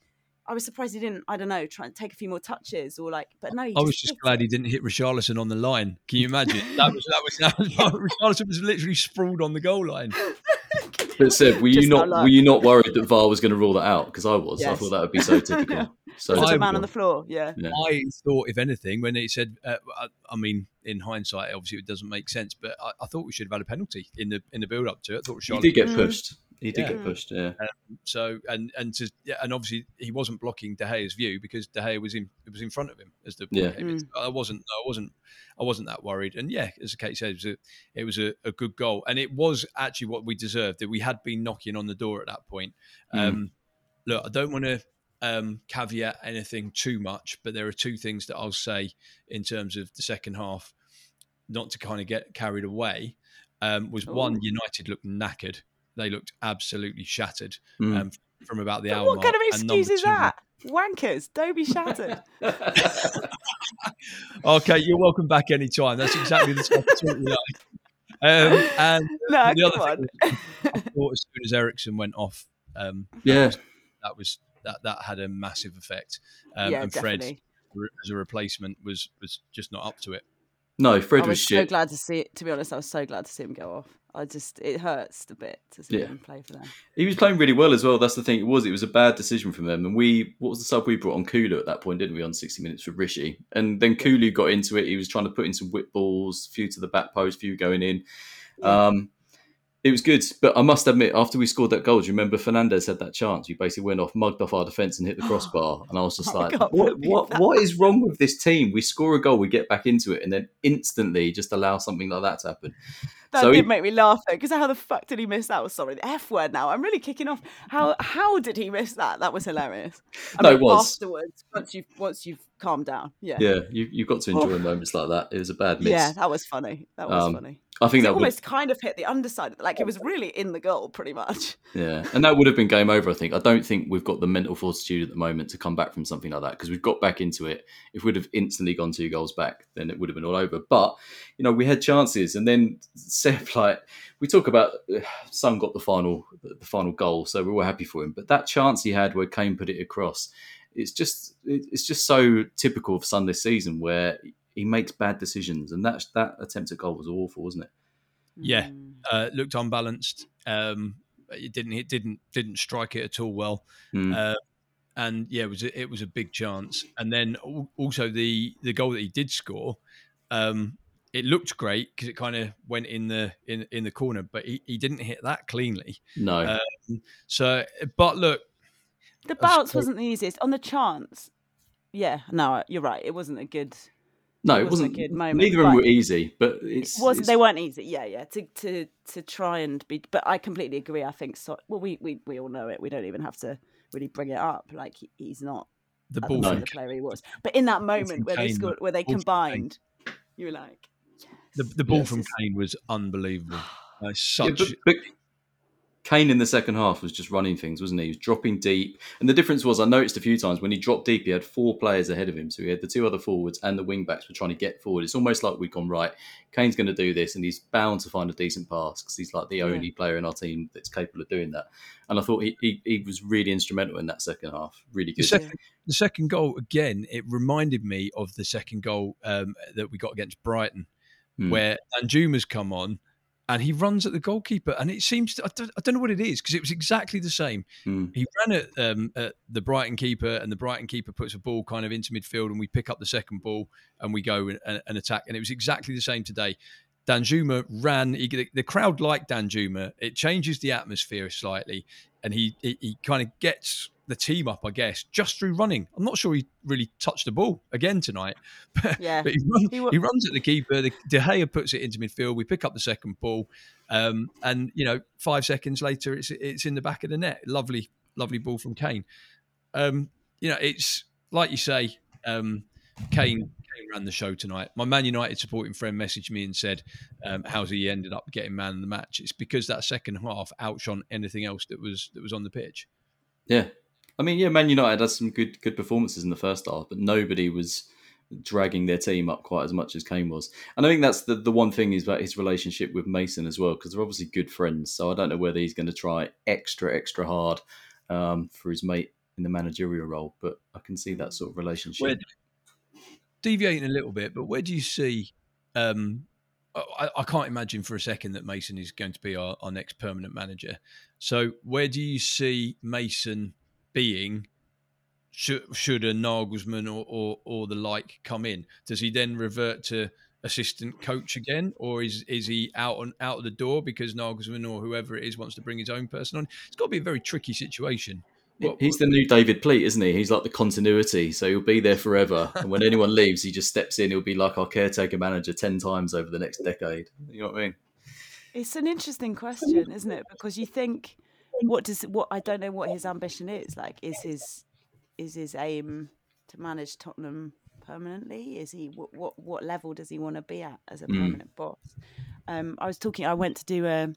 I was surprised he didn't. I don't know. Try and take a few more touches, or like, but no. He I was just glad it. he didn't hit Richarlison on the line. Can you imagine? That was that was, that was Richarlison was literally sprawled on the goal line. But Seb, were you Just no not were you not worried that VAR was going to rule that out? Because I was. I thought that would be so typical. So There was a I- man on the floor. Yeah. Yeah. I thought, if anything, when it said, uh, I, I mean, in hindsight, obviously it doesn't make sense, but I, I thought we should have had a penalty in the in the build up to it. I thought He Richarlison did get Mm. Pushed. He did Yeah. get pushed. Yeah. So and and to yeah, and obviously he wasn't blocking De Gea's view because De Gea was in it was in front of him as the ball Yeah. came in. I wasn't I wasn't I wasn't that worried. And yeah, as Kate said, it was a it was a, a good goal, and it was actually what we deserved. That we had been knocking on the door at that point. Mm. Um, look, I don't want to um, caveat anything too much, but there are two things that I'll say in terms of the second half, not to kind of get carried away. Um, was one United looked knackered. They looked absolutely shattered Mm. um, from about the But hour what mark. kind of excuse is that? Wankers, don't be shattered. Okay, you're welcome back anytime. That's exactly the type of talk we like. Um, and no, the other on. thing I thought as soon as Eriksen went off, um, Yeah. that was that that had a massive effect. Um, yeah, and Fred, definitely. re- as a replacement, was was just not up to it. No, Fred I was was so shit. glad to see it. To be honest, I was so glad to see him go off. I just it hurts a bit to see Yeah. him play for them. He was playing really well as well. That's the thing. It was. It was a bad decision from them. And we, what was the sub we brought on Kulu at that point, didn't we? On sixty minutes for Rishi, and then Kulu got into it. He was trying to put in some whip balls, few to the back post, few going in. Yeah. Um, it was good, but I must admit, after we scored that goal, do you remember Fernandes had that chance? We basically went off, mugged off our defence, and hit the crossbar. And I was just like, what, what, what is wrong with this team? We score a goal, we get back into it, and then instantly just allow something like that to happen. That So did he- make me laugh though, because how the fuck did he miss that? Oh, sorry, the F word now. I'm really kicking off. How how did he miss that? That was hilarious. I No, mean, it was. afterwards, once you've once you've calmed down. Yeah. Yeah, you, you've got to enjoy Oh. moments like that. It was a bad miss. Yeah, that was funny. That was Um, funny. I think that would almost kind of hit the underside, like it was really in the goal, pretty much. Yeah, and that would have been game over. I think. I don't think we've got the mental fortitude at the moment to come back from something like that because we've got back into it. If we'd have instantly gone two goals back, then it would have been all over. But you know, we had chances, and then Seth, like we talk about, Son got the final, the final goal, so we were happy for him. But that chance he had where Kane put it across, it's just, it's just so typical of Son this season where he makes bad decisions, and that that attempt at goal was awful, wasn't it? Yeah. Mm. Uh, looked unbalanced. Um, it didn't it didn't didn't strike it at all well. Mm. Uh, and yeah, it was a, it was a big chance. And then also the the goal that he did score, um, it looked great because it kind of went in the in in the corner, but he, he didn't hit that cleanly. no, Um, so, but look, The bounce wasn't the easiest. On the chance, yeah, no, you're right. It wasn't a good. No, It it wasn't wasn't. a good moment, neither of them were easy, but it's It wasn't it's- they weren't easy. Yeah, yeah. To to to try and be, but I completely agree. I think so. Well, we we we all know it. We don't even have to really bring it up. Like he, he's not The ball the, from the player he was. But in that moment from where they scored, where they ball combined, you were like, the, the ball Yes, from Kane was unbelievable. Uh, Yeah, such but, but Kane in the second half was just running things, wasn't he? He was dropping deep. And the difference was, I noticed a few times when he dropped deep, he had four players ahead of him. So he had the two other forwards and the wing backs were trying to get forward. It's almost like we'd gone, right, Kane's going to do this and he's bound to find a decent pass because he's like the Yeah. only player in our team that's capable of doing that. And I thought he, he, he was really instrumental in that second half. Really the good. second, the second goal again. It reminded me of the second goal um, that we got against Brighton, Hmm. where Danjuma's come on and he runs at the goalkeeper, and it seems to, I don't, I don't know what it is because it was exactly the same. Hmm. He ran at, um, at the Brighton keeper, and the Brighton keeper puts a ball kind of into midfield, and we pick up the second ball and we go and, and attack. And it was exactly the same today. Danjuma ran. He, the, the crowd liked Danjuma. It changes the atmosphere slightly, and he he, he kind of gets the team up, I guess, just through running. I'm not sure he really touched the ball again tonight, but, Yeah. but he, run, He wa- he runs at the keeper. The, De Gea puts it into midfield. We pick up the second ball, um, and you know, five seconds later, it's it's in the back of the net. Lovely, lovely ball from Kane. Um, you know, it's like you say, um, Kane, Kane ran the show tonight. My Man United supporting friend messaged me and said, um, "How's he ended up getting man of the match?" It's because that second half outshone anything else that was that was on the pitch. Yeah, I mean, yeah, Man United had some good good performances in the first half, but nobody was dragging their team up quite as much as Kane was. And I think that's the the one thing is about his relationship with Mason as well, because they're obviously good friends. So I don't know whether he's going to try extra extra hard um, for his mate in the managerial role, but I can see that sort of relationship. Where- deviating a little bit, but where do you see? Um, I, I can't imagine for a second that Mason is going to be our, our next permanent manager. So, where do you see Mason being? Should, should a Nagelsmann or, or or the like come in? Does he then revert to assistant coach again, or is is he out on out of the door because Nagelsmann or whoever it is wants to bring his own person on? It's got to be a very tricky situation. What- He's the new David Pleat, isn't he? He's like the continuity, so he'll be there forever. And when anyone leaves, he just steps in. He'll be like our caretaker manager ten times over the next decade. You know what I mean? It's an interesting question, isn't it? Because you think, what does what I don't know what his ambition is. Like, is his is his aim to manage Tottenham permanently? Is he what what, what level does he want to be at as a Mm. permanent boss? Um, I was talking. I went to do a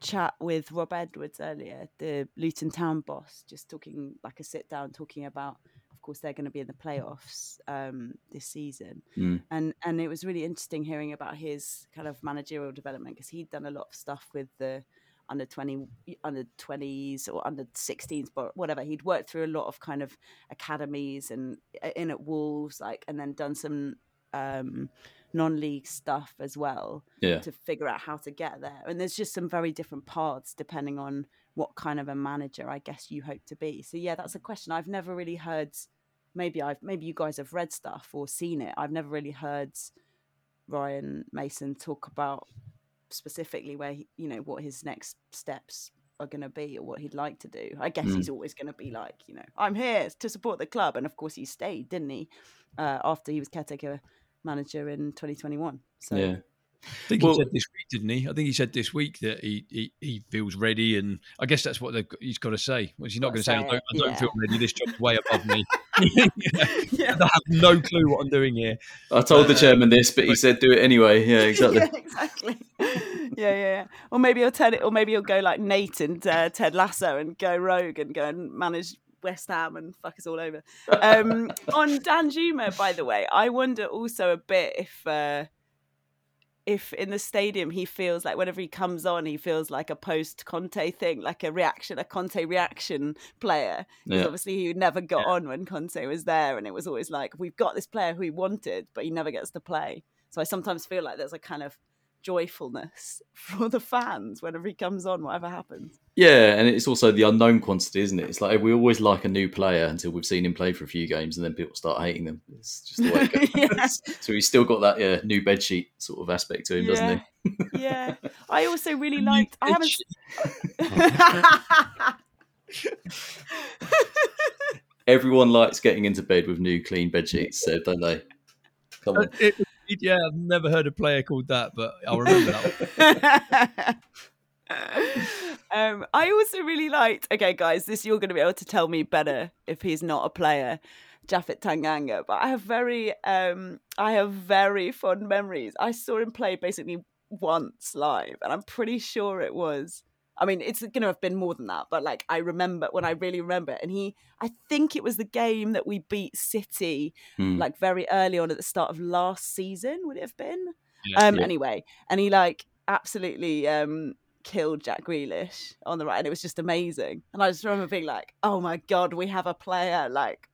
chat with Rob Edwards earlier, the Luton Town boss, just talking like a sit down, talking about. Of course, they're going to be in the playoffs um, this season, Mm. and and it was really interesting hearing about his kind of managerial development because he'd done a lot of stuff with the under 20 under 20s or under 16s but whatever. He'd worked through a lot of kind of academies and uh, in at wolves like and then done some um non-league stuff as well Yeah. to figure out how to get there. And there's just some very different paths depending on what kind of a manager i guess you hope to be. So yeah that's a question. I've never really heard maybe i've maybe you guys have read stuff or seen it. I've never really heard ryan mason talk about specifically where he, you know what his next steps are going to be or what he'd like to do i guess Mm. he's always going to be like you know i'm here to support the club and of course he stayed didn't he uh, after he was caretaker manager in 2021 so Yeah. I think Well- he said this week, didn't he? I think he said this week that he he, he feels ready, and I guess that's what he's got to say. Well, he's not going to say, Gotta "I don't, I don't yeah. feel ready. This job's way above me. yeah. I have no clue what I'm doing here." I told the Uh, chairman this, but he said do it anyway. Yeah, exactly. yeah, exactly. yeah, yeah, yeah. Or maybe he'll turn it, or maybe he'll go like Nate and uh, Ted Lasso and go rogue and go and manage West Ham and fuck us all over. Um, on Danjuma, by the way, I wonder also a bit if. Uh, if in the stadium he feels like whenever he comes on, he feels like a post Conte thing, like a reaction, a Conte reaction player. Because Yeah. obviously he never got on when Conte was there, and it was always like we've got this player who he wanted, but he never gets to play. So I sometimes feel like there's a kind of joyfulness for the fans whenever he comes on, whatever happens. Yeah, and it's also the unknown quantity, isn't it? It's like we always like a new player until we've seen him play for a few games, and then people start hating them. It's just the way it goes. Yeah. So he's still got that yeah, new bedsheet sort of aspect to him, doesn't he? yeah. I also really liked. I haven't. everyone likes getting into bed with new clean bed sheets, so don't they? Come on. Uh, it- it- yeah, I've never heard a player called that, but I'll remember that. um, I also really liked. Okay, guys, this you're going to be able to tell me better if he's not a player, Japhet Tanganga. But I have very, um, I have very fond memories. I saw him play basically once live, and I'm pretty sure it was. I mean, it's going to have been more than that, but like I remember when I really remember it, and he, I think it was the game that we beat City Hmm. like very early on at the start of last season. Would it have been? Yeah. um, Yeah. Anyway, and he like absolutely um killed Jack Grealish on the right, and it was just amazing. And I just remember being like, "Oh my god, we have a player!" Like,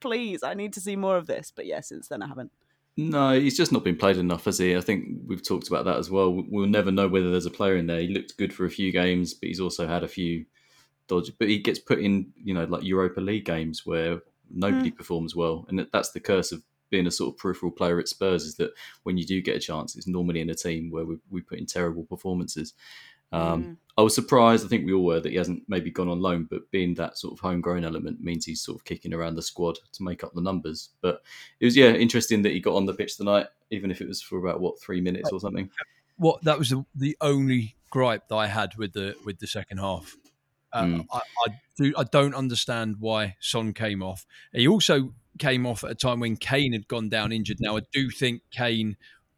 please, I need to see more of this. But yeah, since then I haven't. No, he's just not been played enough, has he? I think we've talked about that as well. We'll never know whether there's a player in there. He looked good for a few games, but he's also had a few dodgy. But he gets put in, you know, like Europa League games where nobody performs well, and that's the curse of being a sort of peripheral player at Spurs. Is that when you do get a chance, it's normally in a team where we, we put in terrible performances. Um, I was surprised. I think we all were that he hasn't maybe gone on loan, but being that sort of homegrown element means he's sort of kicking around the squad to make up the numbers. But it was yeah interesting that he got on the pitch tonight, even if it was for about what three minutes or something. what that was the, the only gripe that I had with the with the second half. Uh, Mm. I, I do I don't understand why Son came off. He also came off at a time when Kane had gone down injured. Now I do think Kane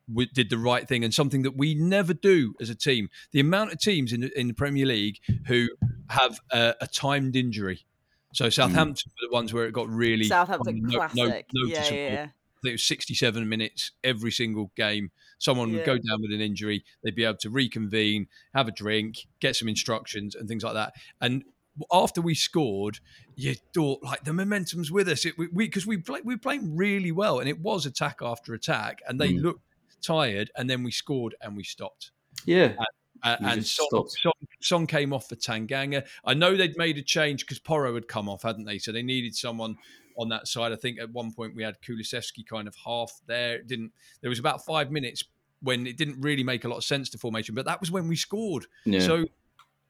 w- did the right thing and something that we never do as a team. The amount of teams in the, in the Premier League who have a, a timed injury. So Southampton were the ones where it got really Southampton no- no- classic. yeah, yeah, yeah. I think it was 67 minutes every single game. Someone would go down with an injury. They'd be able to reconvene, have a drink, get some instructions, and things like that. And after we scored, you thought like the momentum's with us. It, we because we, play, we were playing really well, and it was attack after attack, and they Mm. looked tired. And then we scored and we stopped. Yeah, Uh, You and Son. Son, Son came off for Tanganga. I know they'd made a change because Porro had come off, hadn't they? So they needed someone on that side. I think at one point we had Kulusevski kind of half there. It didn't there was about five minutes when it didn't really make a lot of sense to formation, but that was when we scored. yeah. So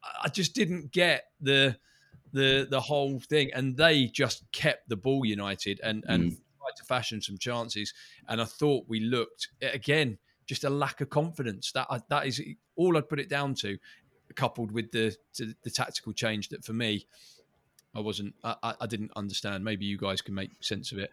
I- I just didn't get the the the whole thing, and they just kept the ball United and and to fashion some chances. And I thought we looked again just a lack of confidence. That uh, that is all I'd put it down to, coupled with the the tactical change that for me. I wasn't. I- I didn't understand. Maybe you guys can make sense of it.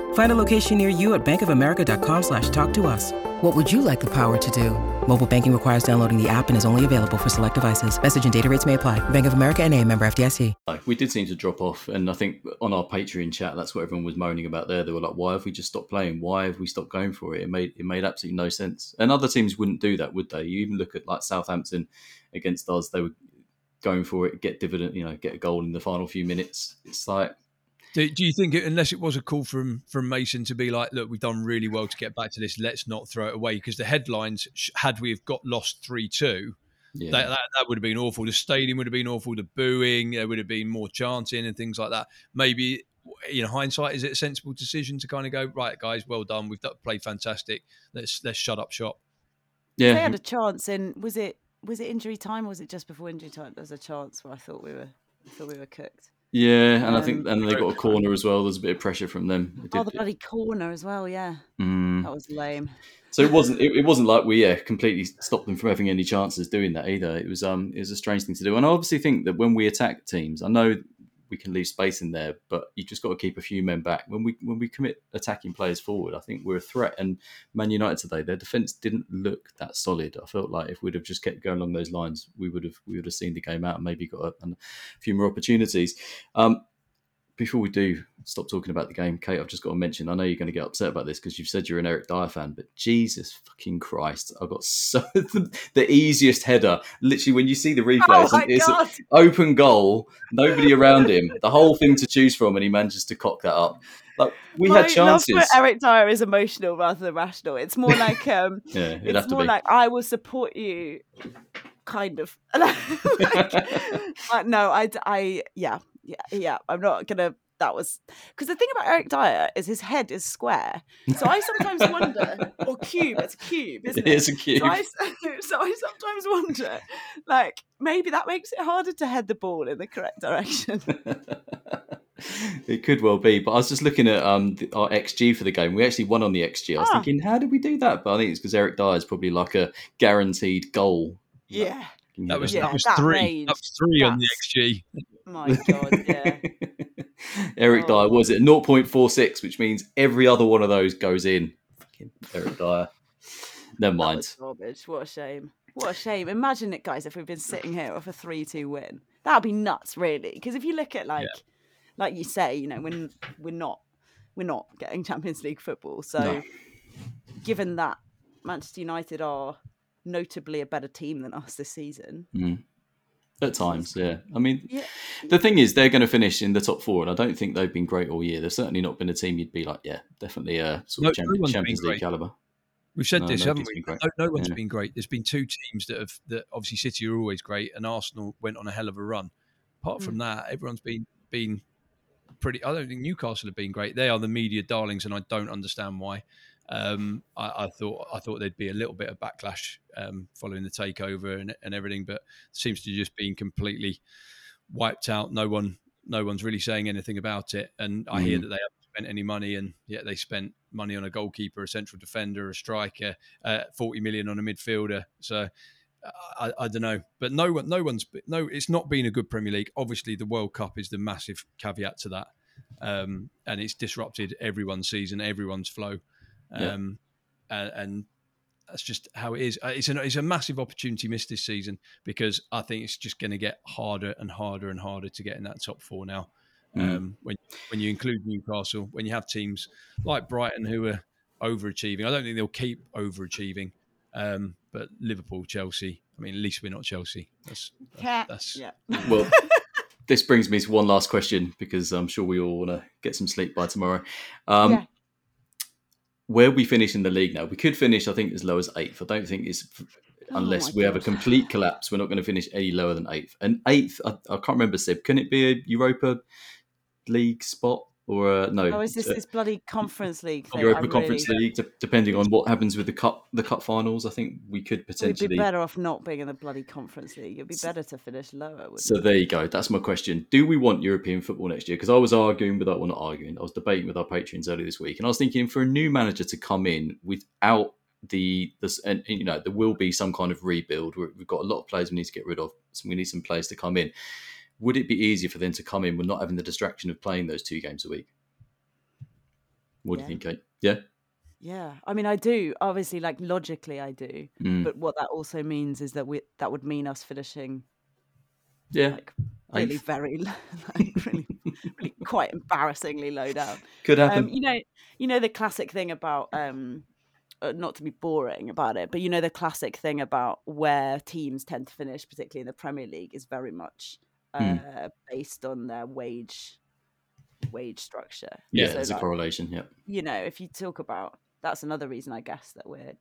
Find a location near you at bankofamerica.com slash talk to us. What would you like the power to do? Mobile banking requires downloading the app and is only available for select devices. Message and data rates may apply. Bank of America and a member FDIC. No, we did seem to drop off, and I think on our Patreon chat, that's what everyone was moaning about. There, they were like, "Why have we just stopped playing? Why have we stopped going for it?" It made it made absolutely no sense. And other teams wouldn't do that, would they? You even look at like Southampton against us; they were going for it, get dividend, you know, get a goal in the final few minutes. It's like, Do, do you think, it, unless it was a call from from Mason to be like, look, we've done really well to get back to this, let's not throw it away? Because the headlines, had we have got lost three two, yeah, that, that that would have been awful. The stadium would have been awful. The booing, there would have been more chanting and things like that. Maybe, you know, hindsight, is it a sensible decision to kind of go right, guys? Well done. We've played fantastic. Let's let's shut up shop. yeah. They had a chance in was it was it injury time or was it just before injury time? There was a chance where I thought we were I thought we were cooked. Yeah, and I think Um, and they got a corner as well. There's a bit of pressure from them. Oh, the bloody corner as well. Yeah, Mm. that was lame. So it wasn't. It, it wasn't like we yeah completely stopped them from having any chances doing that either. It was um it was a strange thing to do, and I obviously think that when we attack teams, I know we can leave space in there, but you just got to keep a few men back. When we when we commit attacking players forward, I think we're a threat. And Man United today, their defense didn't look that solid. I felt like if we'd have just kept going along those lines, we would have we would have seen the game out and maybe got a, a few more opportunities. Um, before we do stop talking about the game, Kate, I've just got to mention. I know you're going to get upset about this because you've said you're an Eric Dier fan, but Jesus fucking Christ, I got so the easiest header. Literally, when you see the replay, Oh it's God. open goal, nobody around him, the whole thing to choose from, and he manages to cock that up. Like we My had chances. Love for Eric Dier is emotional rather than rational. It's more like um, yeah, it's have to more be. like I will support you, kind of. like, like, no, I, I, yeah, yeah, yeah. I'm not gonna. That was because the thing about Eric Dier is his head is square, so I sometimes wonder, or cube. It's a cube, isn't it it? is a cube. So I, s- so I sometimes wonder, like maybe that makes it harder to head the ball in the correct direction. it could well be, but I was just looking at um the, our XG for the game. We actually won on the XG. I was Ah. thinking, how did we do that? But I think it's because Eric Dier is probably like a guaranteed goal. yeah, That was Yeah, that was that three. range, that was three on the XG. My god, yeah. Eric Oh. Dier was it 0.46, which means every other one of those goes in. Fucking Eric Dier. Never mind. rubbish. What a shame. What a shame. Imagine it, guys, if we've been sitting here with a 3 2 win. That would be nuts, really. Because if you look at, like, like you say, you know, when we're not. We're not getting Champions League football. So, No. given that Manchester United are notably a better team than us this season, Mm. At times, yeah. I mean, yeah, the thing is, they're going to finish in the top four, and I don't think they've been great all year. They've certainly not been a team you'd be like, yeah, definitely a sort No- of no Champions, one's Champions League great. caliber. We've said No, this, haven't we? No, no one's Yeah. been great. There's been two teams that have that obviously City are always great, and Arsenal went on a hell of a run. Apart Mm. from that, everyone's been been pretty. I don't think Newcastle have been great. They are the media darlings, and I don't understand why. Um, I, I thought I thought there'd be a little bit of backlash um, following the takeover and, and everything, but seems to have just been completely wiped out. No one, no one's really saying anything about it. And I hear Mm. that they haven't spent any money, and yet they spent money on a goalkeeper, a central defender, a striker, uh, forty million on a midfielder. So. I, I don't know, but no one, no one's, no. It's not been a good Premier League. Obviously, the World Cup is the massive caveat to that, um, and it's disrupted everyone's season, everyone's flow, Yeah. um, and, and that's just how it is. Uh, It's a it's a massive opportunity missed this season because I think it's just going to get harder and harder and harder to get in that top four now. Mm. Um, when when you include Newcastle, when you have teams like Brighton who are overachieving, I don't think they'll keep overachieving. Um, but Liverpool, Chelsea. I mean, at least we're not Chelsea. That's Cat. that's yeah. Well, this brings me to one last question because I'm sure we all want to get some sleep by tomorrow. Um, Yeah. Where we finish in the league now, we could finish, I think, as low as eighth. I don't think it's oh unless Oh we have a complete collapse, we're not going to finish any lower than eighth. And eighth, I, I can't remember, Sib, Can it be a Europa League spot or a, no? Oh, is this uh, this bloody Conference League thing? Europa Conference League, de- depending on what happens with the cup, the cup finals. I think we could potentially. We'd be better off not being in the bloody Conference League. It'd be better to finish lower. So it? there you go. That's my question. Do we want European football next year? Because I was arguing with, well, not arguing. I was debating with our patrons earlier this week, and I was thinking for a new manager to come in without the this, and you know, there will be some kind of rebuild. We're- We've got a lot of players we need to get rid of, so we need some players to come in. Would it be easier for them to come in with not having the distraction of playing those two games a week? What do you think, Kate? Yeah. Yeah, I mean, I do. Obviously, like logically, I do. Mm. But what that also means is that we that would mean us finishing yeah. like really Eighth. very, like really, really quite embarrassingly low down. Could happen. Um, you know, you know the classic thing about um, uh, not to be boring about it, but you know the classic thing about where teams tend to finish, particularly in the Premier League, is very much uh, Hmm. based on their wage wage structure. yeah, So, there's a correlation. Yeah. you know, if you talk about that's another reason I guess that we're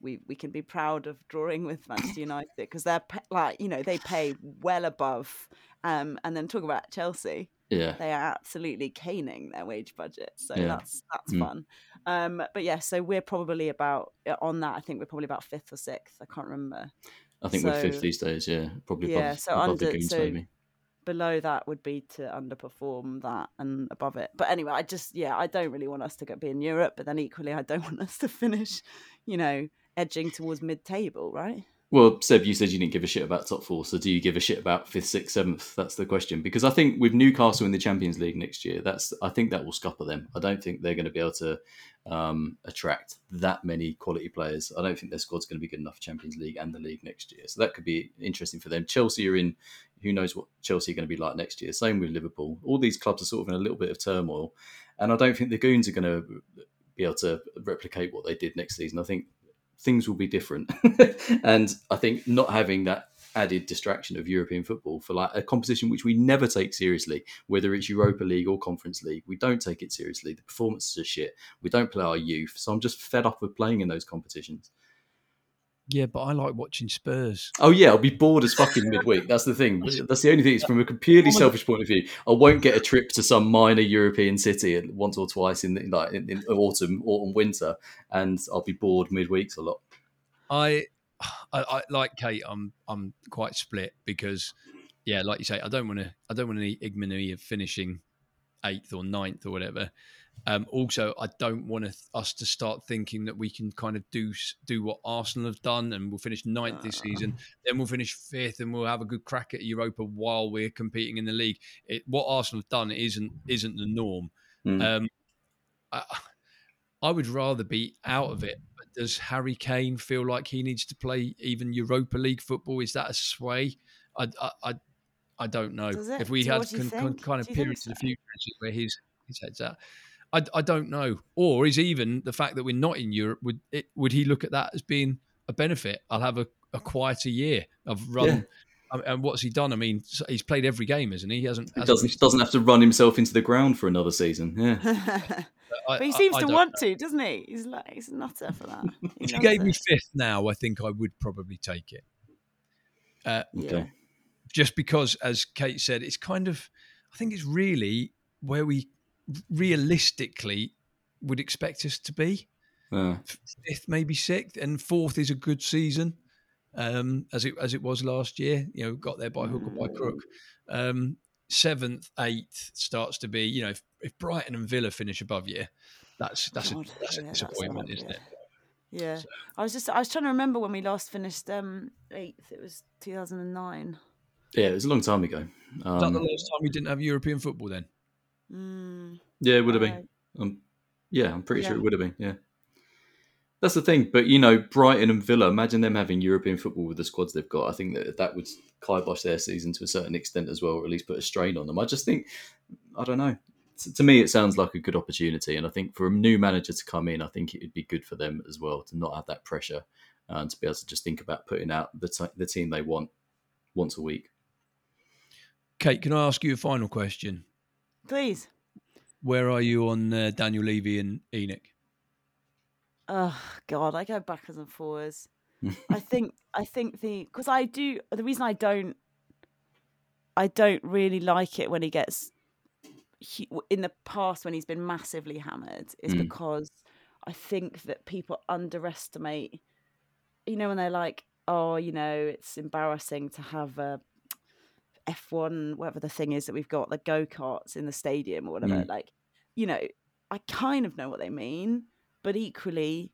we we can be proud of drawing with Manchester United because they're pa- like you know they pay well above. Um, and then talk about Chelsea, Yeah. they are absolutely caning their wage budget, so Yeah. that's that's Mm. fun. Um, but yeah, so we're probably about uh, on that. I think we're probably about fifth or sixth. I can't remember. I think we're fifth these days. Yeah. Probably Yeah, above, so above the under- Goons, so- maybe. below that would be to underperform that and above it. But anyway, I just yeah, I don't really want us to go be in Europe, but then equally I don't want us to finish, you know, edging towards mid-table, right? Well, Seb, you said you didn't give a shit about top four, so do you give a shit about fifth, sixth, seventh? That's the question. Because I think with Newcastle in the Champions League next year, that's I think that will scupper them. I don't think they're going to be able to um, attract that many quality players. I don't think their squad's going to be good enough for Champions League and the league next year. So that could be interesting for them. Chelsea are in. Who knows what Chelsea are going to be like next year? Same with Liverpool. All these clubs are sort of in a little bit of turmoil, and I don't think the Goons are going to be able to replicate what they did next season. I think things will be different. and I think not having that added distraction of European football for like a competition which we never take seriously, whether it's Europa League or Conference League, we don't take it seriously. The performances are shit. We don't play our youth. So I'm just fed up with playing in those competitions. Yeah, but I like watching Spurs. Oh yeah, I'll be bored as fucking midweek. That's the thing. That's the only thing. It's from a purely selfish point of view. I won't get a trip to some minor European city once or twice in the, like in, in autumn, autumn, winter, and I'll be bored midweeks a lot. I, I, I like Kate. I'm I'm quite split because, yeah, like you say, I don't want to. I don't want any ignominy of finishing eighth or ninth or whatever. Um, also, I don't want us to start thinking that we can kind of do do what Arsenal have done, and we'll finish ninth this season. Then we'll finish fifth, and we'll have a good crack at Europa while we're competing in the league. It, what Arsenal have done isn't isn't the norm. Mm. Um, I, I would rather be out of it. But does Harry Kane feel like he needs to play even Europa League football? Is that a sway? I I, I, I don't know. If we had con, con, kind of periods so? in the future where his his head's out. I, I don't know. Or is even the fact that we're not in Europe would it, would he look at that as being a benefit? I'll have a, a quieter year. I've run. Yeah. And what's he done? I mean, he's played every game, isn't he? He hasn't. He doesn't doesn't have to run himself into the ground for another season. Yeah, but he seems I, I to want know. to, doesn't he? He's like he's a nutter for that. He if you gave it. me fifth now, I think I would probably take it. Uh, okay. Just because, as Kate said, it's kind of. I think it's really where we realistically would expect us to be. Uh. Fifth, maybe sixth, and fourth is a good season, um, as it as it was last year. You know, got there by hook or by crook. Um, seventh, eighth starts to be. You know, if, if, Brighton and Villa finish above you, that's that's God, a, that's yeah, a disappointment, that's isn't it? Yeah, so. I was just I was trying to remember when we last finished um, eighth. It was two thousand and nine. Yeah, it was a long time ago. Um, was that the um, last time we didn't have European football then? Mm, yeah, it would have been. Um, yeah, I'm pretty yeah. sure it would have been. Yeah. That's the thing, but you know, Brighton and Villa. Imagine them having European football with the squads they've got. I think that that would kibosh their season to a certain extent as well, or at least put a strain on them. I just think, I don't know. To me, it sounds like a good opportunity, and I think for a new manager to come in, I think it would be good for them as well to not have that pressure and to be able to just think about putting out the t- the team they want once a week. Kate, can I ask you a final question? Please. Where are you on uh, Daniel Levy and ENIC? Oh God, I go backwards and forwards. I think I think the because I do the reason I don't I don't really like it when he gets he, in the past when he's been massively hammered is mm. because I think that people underestimate you know when they're like oh you know it's embarrassing to have a F1, whatever the thing is that we've got, the go karts in the stadium or whatever. Mm. Like, you know, I kind of know what they mean, but equally,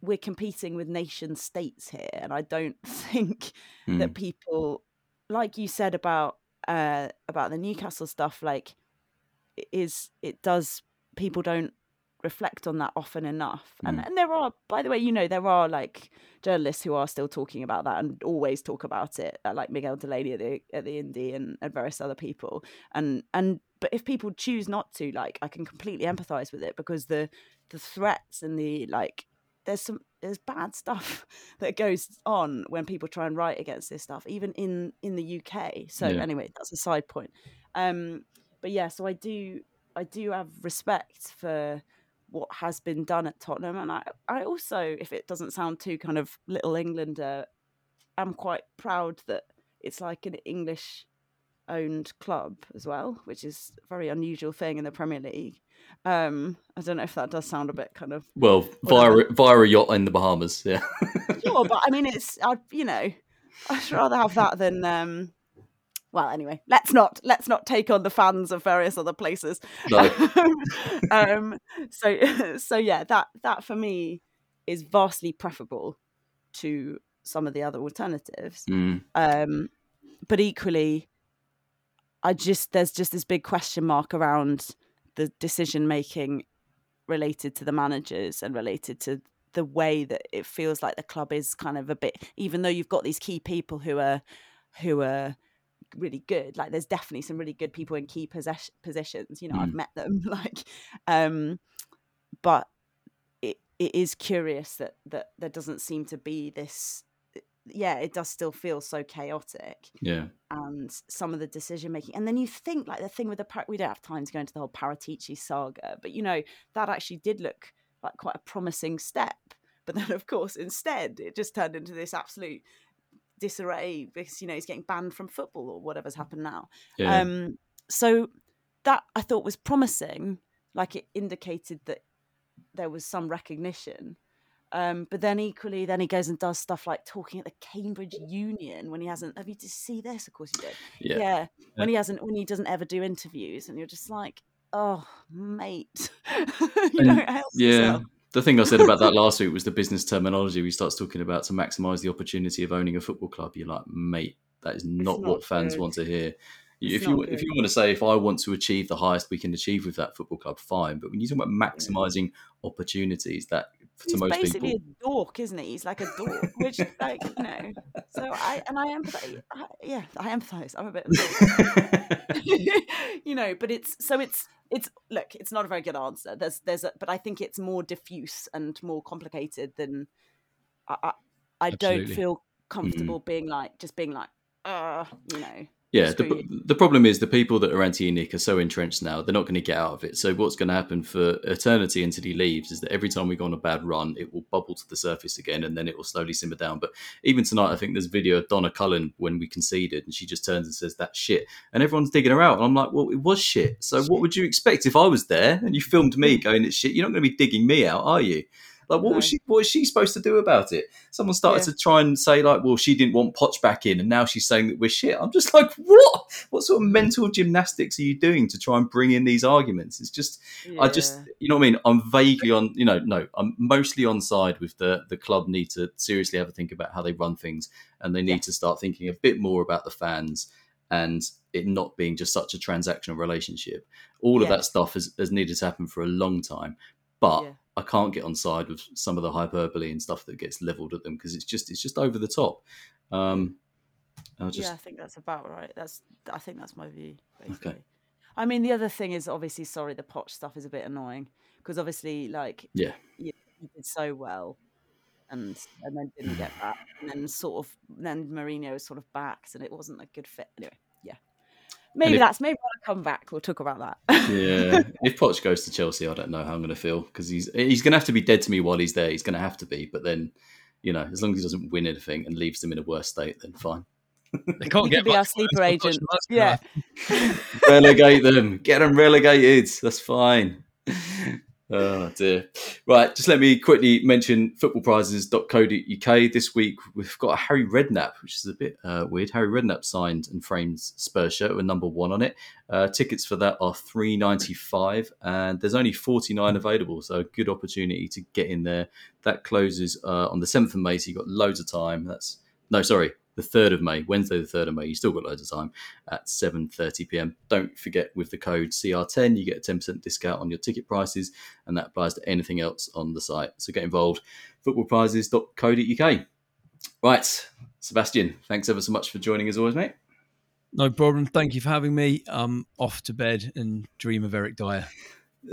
we're competing with nation states here, and I don't think mm. that people, like you said about uh about the Newcastle stuff, like, is it does people don't reflect on that often enough. Mm. And and there are, by the way, you know, there are like journalists who are still talking about that and always talk about it, uh, like Miguel Delaney at the at the Indie and, and various other people. And and but if people choose not to, like, I can completely empathise with it because the the threats and the like, there's some there's bad stuff that goes on when people try and write against this stuff, even in in the UK. So yeah. anyway, that's a side point. Um, but yeah, so I do I do have respect for what has been done at Tottenham. And I, I also, if it doesn't sound too kind of little Englander, I'm quite proud that it's like an English owned club as well, which is a very unusual thing in the Premier League. Um, I don't know if that does sound a bit kind of well via via a yacht in the Bahamas, yeah. sure, but I mean, it's I, you know, I'd rather have that than um, well anyway let's not let's not take on the fans of various other places no. um so so yeah that that for me is vastly preferable to some of the other alternatives. Mm. Um, but equally, I just there's just this big question mark around the decision making related to the managers and related to the way that it feels like the club is kind of a bit even though you've got these key people who are who are really good like there's definitely some really good people in key possess- positions you know i've Mm. met them like um but it it is curious that that there doesn't seem to be this yeah it does still feel so chaotic Yeah. and some of the decision making. And then you think like the thing with the par- we don't have time to go into the whole Paratici saga, but you know that actually did look like quite a promising step. But then of course instead it just turned into this absolute disarray because you know he's getting banned from football or whatever's happened now. Yeah. Um, so that I thought was promising, like it indicated that there was some recognition. Um, but then equally, then he goes and does stuff like talking at the Cambridge Union when he hasn't. Have you to see this? Of course you did. yeah. when he hasn't, when he doesn't ever do interviews, and you're just like, oh, mate, you And- don't help Yeah. yourself. The thing I said about that last week was the business terminology we starts talking about to maximise the opportunity of owning a football club. You're like, mate, that is not, not what fans good. want to hear. It's if you not if you want to say if I want to achieve the highest we can achieve with that football club, fine. But when you talk about maximising opportunities, that to He's most basically people, a dork, isn't he? He's like a dork, which, like, you know. So I and I empathize. I, yeah, I empathize. I'm a bit, a you know. But it's so it's it's look. It's not a very good answer. There's there's a, but I think it's more diffuse and more complicated than I I, I don't feel comfortable being like just being like, uh, you know. Yeah, the, the problem is the people that are anti ENIC are so entrenched now, they're not going to get out of it. So, what's going to happen for eternity until he leaves is that every time we go on a bad run, it will bubble to the surface again and then it will slowly simmer down. But even tonight, I think there's a video of Donna Cullen when we conceded and she just turns and says, that shit. And everyone's digging her out. And I'm like, Well, it was shit. So, what would you expect if I was there and you filmed me going, It's shit? You're not going to be digging me out, are you? Like, what was she? What was she supposed to do about it? Someone started Yeah. to try and say like, "Well, she didn't want Poch back in, and now she's saying that we're shit." I'm just like, what? What sort of mm. mental gymnastics are you doing to try and bring in these arguments? It's just, I just, you know what I mean? I'm vaguely on, you know, no, I'm mostly on side with the the club need to seriously have a think about how they run things, and they need Yeah. to start thinking a bit more about the fans and it not being just such a transactional relationship. All of that stuff has, has needed to happen for a long time, but Yeah. I can't get on side with some of the hyperbole and stuff that gets leveled at them because it's just it's just over the top. Um, I just yeah, I think that's about right. That's I think that's my view. Basically. I mean, the other thing is obviously, sorry, the Poch stuff is a bit annoying because obviously, like, yeah you he did so well, and and then didn't get that, and then sort of then Mourinho was sort of backed, and it wasn't a good fit. Anyway, yeah, maybe if- that's maybe come back, we'll talk about that. yeah. if Poch goes to Chelsea, I don't know how I'm going to feel because he's he's going to have to be dead to me while he's there. He's going to have to be, but then you know, as long as he doesn't win anything and leaves them in a worse state, then fine. They can't He get could be our sleeper agent. Yeah. can relegate them. Get them relegated. That's fine. Oh dear. Right, just let me quickly mention footballprizes.co.uk. This week we've got a Harry Redknapp, which is a bit uh, weird. Harry Redknapp signed and framed Spurs shirt with number one on it. Uh, tickets for that are three ninety five, and there's only forty nine available. So a good opportunity to get in there. That closes uh, on the seventh of May, so you've got loads of time. That's no, sorry, the third of May, Wednesday the third of May. You still got loads of time at seven thirty pm. Don't forget with the code CR10, you get a ten percent discount on your ticket prices, and that applies to anything else on the site. So get involved. Footballprizes.co.uk. Right, Sebastian, thanks ever so much for joining as always, mate. No problem. Thank you for having me. I'm off to bed and dream of Eric Dier.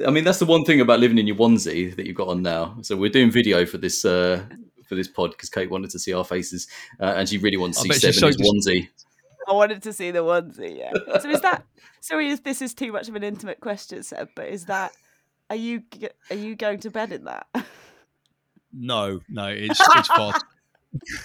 I mean, that's the one thing about living in your onesie that you've got on now. So we're doing video for this uh, for this pod because Kate wanted to see our faces, uh, and she really wants to see she's Seb so onesie. I wanted to see the onesie. Yeah. So is that? Sorry, is this is too much of an intimate question, Seb? But is that? Are you are you going to bed in that? No, no, it's it's far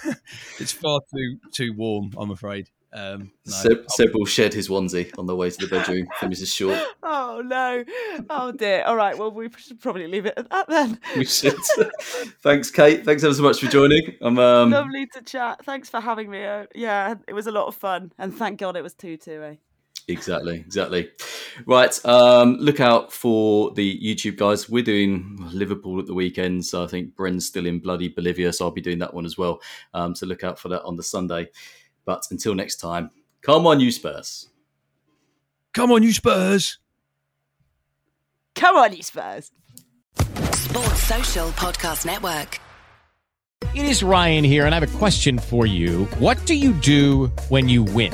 it's far too too warm. I'm afraid. Um, no, Seb, I'll- Seb will shed his onesie on the way to the bedroom for Mrs. Short. Oh no! Oh dear. All right. Well, we should probably leave it at that then. We should. Thanks, Kate. Thanks ever so much for joining. I'm um, Lovely to chat. Thanks for having me. Uh, yeah, it was a lot of fun, and thank God it was two two. Eh? Exactly, exactly. Right. Um, look out for the YouTube guys. We're doing Liverpool at the weekend, so I think Bren's still in bloody Bolivia, so I'll be doing that one as well. Um, so look out for that on the Sunday. But until next time, come on, you Spurs. Come on, you Spurs. Come on, you Spurs. Sports Social Podcast Network. It is Ryan here, and I have a question for you. What do you do when you win?